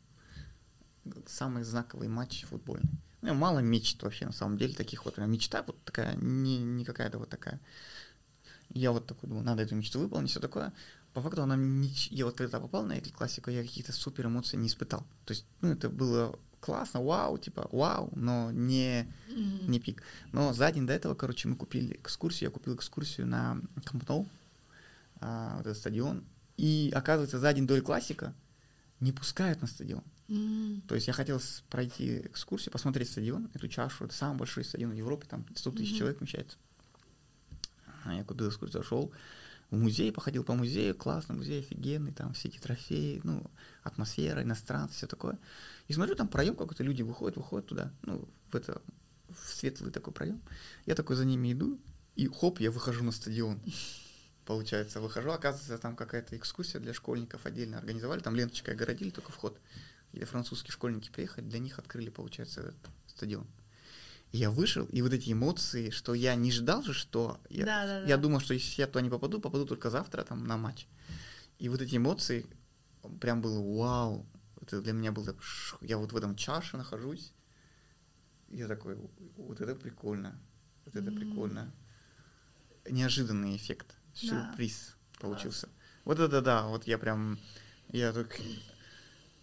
самый знаковый матч футбольный. Ну, мало мечт вообще, на самом деле, таких вот мечта вот такая, не, не какая-то вот такая. Я вот такой думаю, надо эту мечту выполнить, все такое. По факту она нич... Я вот когда попал на Эль Классико, я каких-то супер эмоций не испытал. То есть, ну, это было классно, вау, типа, вау, но не, не пик. Но за день до этого, короче, мы купили экскурсию, я купил экскурсию на Камп Ноу, а, вот этот стадион. И оказывается, за день до Классика не пускают на стадион. М. То есть я хотел пройти экскурсию, посмотреть стадион, эту чашу. Это самый большой стадион в Европе, там 100 тысяч Мгм. человек вмещается. А я купил экскурсию, зашел в музей, походил по музею, классный музей, офигенный, там все эти трофеи, ну, атмосфера, иностранцы, все такое. И смотрю, там проем какой-то, люди выходят, выходят туда, ну, в это, в светлый такой проем. Я такой за ними иду, и хоп, я выхожу на стадион. Получается, выхожу, оказывается, там какая-то экскурсия для школьников отдельно организовали, там ленточкой огородили только вход. Где французские школьники приехали, для них открыли, получается, этот стадион. Я вышел, и вот эти эмоции, что я не ждал же, что... Я, Да, да, я да. думал, что если я туда не попаду, попаду только завтра там на матч. И вот эти эмоции, прям было вау. Это для меня было, я вот в этом чаше нахожусь. Я такой, вот это прикольно, вот это прикольно. Неожиданный эффект, сюрприз да. получился. Класс. Вот это да, вот я прям, я так...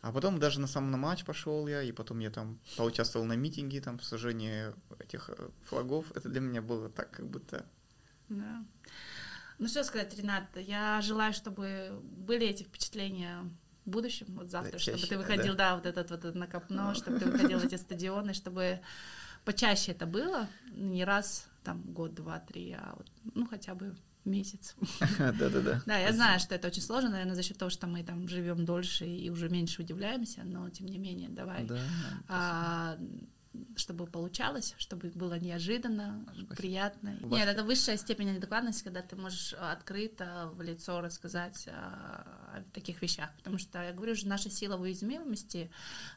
А потом даже на самом на матч пошел я, и потом я там поучаствовал на митинге, там, сожжение этих э, флагов. Это для меня было так, как будто... Да. Ну что сказать, Ренат, я желаю, чтобы были эти впечатления в будущем, вот завтра, да, чтобы чаще, ты выходил, да. да, вот этот вот на копно, чтобы ты выходил в эти стадионы, чтобы почаще это было, не раз там год, два, три, а вот, ну хотя бы месяц. Да-да-да. Да, я знаю, что это очень сложно, наверное, за счет того, что мы там живем дольше и уже меньше удивляемся, но тем не менее, давай. Да, чтобы получалось, чтобы было неожиданно, Спасибо. приятно. Ваш... Нет, это высшая степень адекватности, когда ты можешь открыто в лицо рассказать о, о таких вещах. Потому что, я говорю же, наша сила в уязвимости,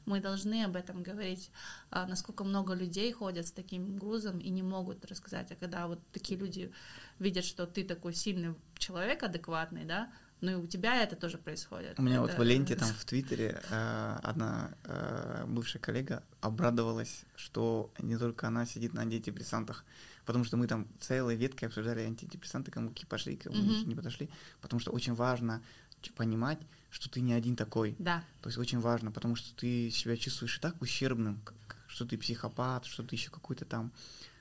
мы должны об этом говорить. А, насколько много людей ходят с таким грузом и не могут рассказать. А когда вот такие люди видят, что ты такой сильный человек, адекватный, да, ну и у тебя это тоже происходит. У меня это... вот в ленте *laughs* там в Твиттере э, одна э, бывшая коллега обрадовалась, что не только она сидит на антидепрессантах, потому что мы там целой веткой обсуждали антидепрессанты, кому какие пошли, кому mm-hmm. не подошли, потому что очень важно понимать, что ты не один такой. Да. То есть очень важно, потому что ты себя чувствуешь и так ущербным, что ты психопат, что ты еще какой-то там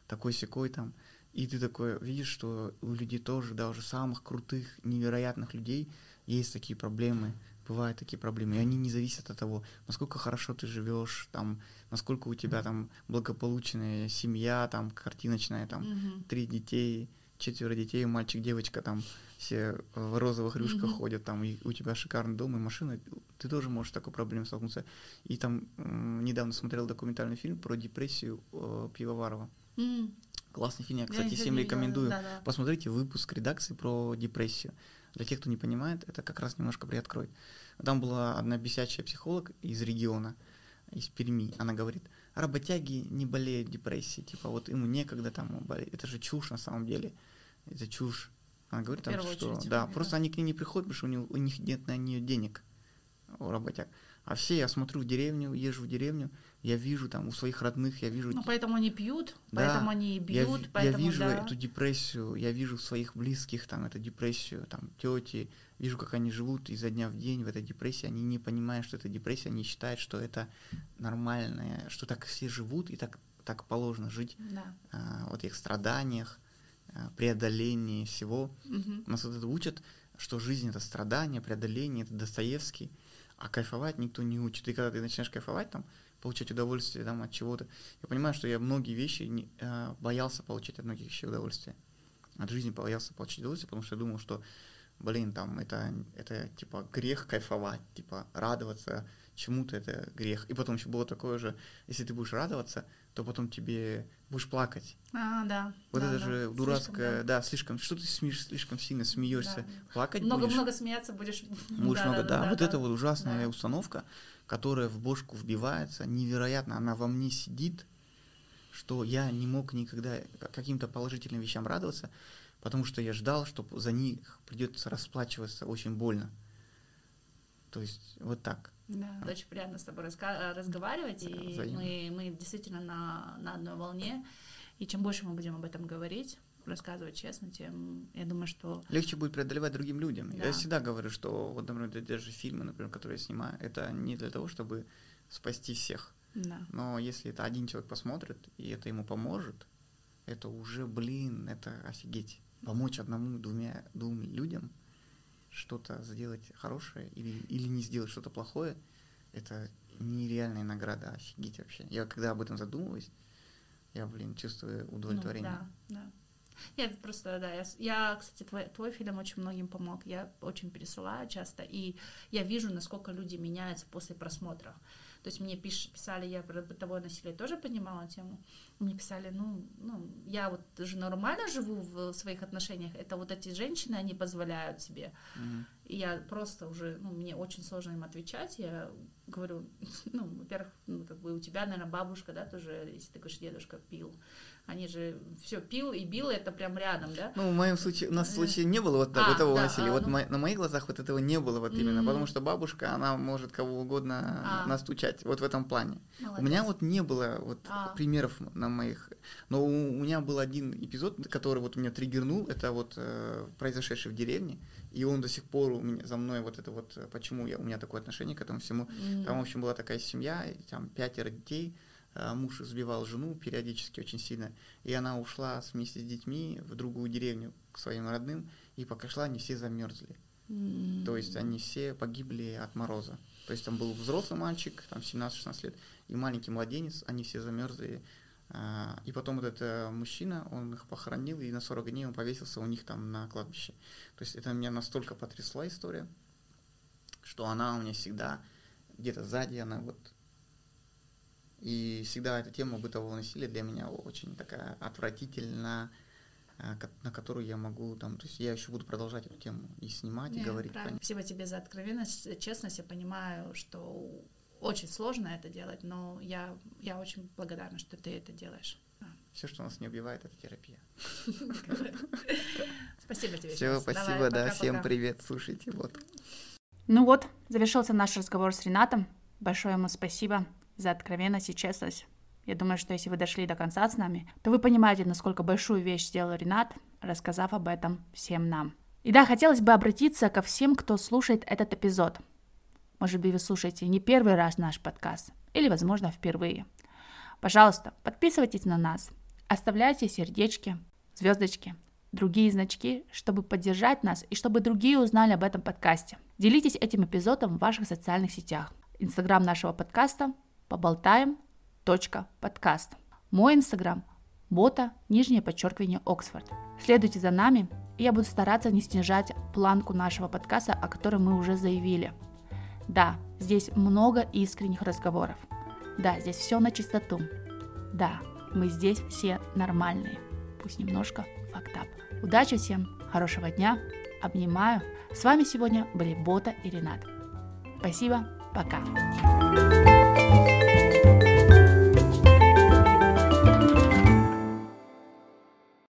такой секой там. И ты такой видишь, что у людей тоже, даже самых крутых, невероятных людей, есть такие проблемы, бывают такие проблемы, и они не зависят от того, насколько хорошо ты живешь, там, насколько у тебя там благополучная семья, там, картиночная, там, mm-hmm. три детей, четверо детей, мальчик, девочка, там, все в розовых рюшках mm-hmm. ходят, там, и у тебя шикарный дом и машина, ты тоже можешь с такой проблемой столкнуться. И там недавно смотрел документальный фильм про депрессию э, Пивоварова. Mm-hmm. Классный фильм, я, кстати, я всем рекомендую. Да, да. Посмотрите выпуск редакции про депрессию. Для тех, кто не понимает, это как раз немножко приоткроет. Там была одна бесячая психолог из региона, из Перми. Она говорит, работяги не болеют депрессией, типа вот ему некогда там болеть. Это же чушь на самом деле. Это чушь. Она говорит, там, что очередь, да, да, просто они к ней не приходят, потому что у, него, у них нет на нее денег, у работяг. А все, я смотрю в деревню, езжу в деревню, я вижу там у своих родных, я вижу... Ну, поэтому они пьют, да, поэтому они и бьют, я, поэтому, Я вижу да. эту депрессию, я вижу своих близких, там, эту депрессию, там, тети, вижу, как они живут изо дня в день в этой депрессии, они не понимают, что это депрессия, они считают, что это нормальное, что так все живут и так, так положено жить, да. а, вот их страданиях, а, преодолении всего. Угу. Нас вот это учат, что жизнь — это страдание, преодоление, это Достоевский, а кайфовать никто не учит. И когда ты начинаешь кайфовать, там, получать удовольствие там, от чего-то. Я понимаю, что я многие вещи не, э, боялся получать от многих вещей удовольствие. От жизни боялся получать удовольствие, потому что я думал, что, блин, там, это, это типа грех кайфовать, типа радоваться чему-то, это грех. И потом еще было такое же, если ты будешь радоваться, то потом тебе будешь плакать. А, да. Вот да, это да. же дурацкое, слишком, да. да, слишком, что ты смеешь, слишком сильно смеешься, да. плакать Много-много смеяться будешь. *laughs* Будешь да, много, да, да, да, вот да, это вот ужасная да. установка, которая в бошку вбивается, невероятно, она во мне сидит, что я не мог никогда каким-то положительным вещам радоваться, потому что я ждал, что за них придется расплачиваться очень больно. То есть вот так. Да, очень приятно с тобой разга- разговаривать, и мы, мы действительно на, на одной волне, и чем больше мы будем об этом говорить, рассказывать честно, тем я думаю, что... Легче будет преодолевать другим людям. Да. Я всегда говорю, что вот, например, даже фильмы, например, которые я снимаю, это не для того, чтобы спасти всех. Да. Но если это один человек посмотрит, и это ему поможет, это уже, блин, это офигеть. Помочь одному, двумя, двум людям что-то сделать хорошее или, или не сделать что-то плохое, это нереальная награда, офигеть вообще. Я когда об этом задумываюсь, я, блин, чувствую удовлетворение. Ну, да, да. Нет, просто, да, я, я кстати, твой, твой фильм очень многим помог, я очень пересылаю часто, и я вижу, насколько люди меняются после просмотра. То есть мне пиш, писали, я про бытовое насилие тоже поднимала тему, мне писали, ну, ну, я вот же нормально живу в своих отношениях, это вот эти женщины, они позволяют себе. Mm-hmm. И я просто уже, ну, мне очень сложно им отвечать, я говорю, *laughs* ну, во-первых, ну, как бы у тебя, наверное, бабушка, да, тоже, если ты говоришь, дедушка пил, они же все пил и бил, это прям рядом, да? Ну, в моем случае, у нас в Э. случае не было вот А, вот этого да, насилия. а, вот ну. мо- на моих глазах вот этого не было вот именно, М. потому что бабушка, она может кого угодно А. настучать, вот в этом плане. Молодец. У меня вот не было вот А. примеров на моих, но у, у меня был один эпизод, который вот меня триггернул, это вот э, произошедший в деревне, и он до сих пор у меня, за мной вот это вот, э, почему я, у меня такое отношение к этому всему. М. Там, в общем, была такая семья, там пятеро детей, муж избивал жену периодически очень сильно, и она ушла вместе с детьми в другую деревню к своим родным, и пока шла, они все замерзли. М. То есть они все погибли от мороза. То есть там был взрослый мальчик, там 17-16 лет, и маленький младенец, они все замерзли. А, И потом вот этот э, мужчина, он их похоронил, и на 40 дней он повесился у них там на кладбище. То есть это меня настолько потрясла история, что она у меня всегда где-то сзади, она вот... И всегда эта тема бытового насилия для меня очень такая отвратительная, а, на которую я могу там, то есть я еще буду продолжать эту тему и снимать, и Не, говорить. правильно. Спасибо тебе за откровенность, честность. Я понимаю, что очень сложно это делать, но я, я очень благодарна, что ты это делаешь. А, Все, что нас не убивает, это терапия. *laughs* Спасибо тебе. Все, спасибо, да, всем привет, слушайте, вот. Ну вот, завершился наш разговор с Ренатом. Большое ему спасибо за откровенность и честность. Я думаю, что если вы дошли до конца с нами, то вы понимаете, насколько большую вещь сделал Ренат, рассказав об этом всем нам. И да, хотелось бы обратиться ко всем, кто слушает этот эпизод. Может быть, вы слушаете не первый раз наш подкаст, или, возможно, впервые. Пожалуйста, подписывайтесь на нас, оставляйте сердечки, звездочки, другие значки, чтобы поддержать нас и чтобы другие узнали об этом подкасте. Делитесь этим эпизодом в ваших социальных сетях. Инстаграм нашего подкаста поболтаем. подкаст. Мой инстаграм бота, нижнее подчеркивание Оксфорд. Следуйте за нами, и я буду стараться не снижать планку нашего подкаста, о котором мы уже заявили. Да, здесь много искренних разговоров. Да, здесь все на чистоту. Да, мы здесь все нормальные. Пусть немножко фактап. Удачи всем, хорошего дня, обнимаю. С вами сегодня были Бота и Ренат. Спасибо, пока.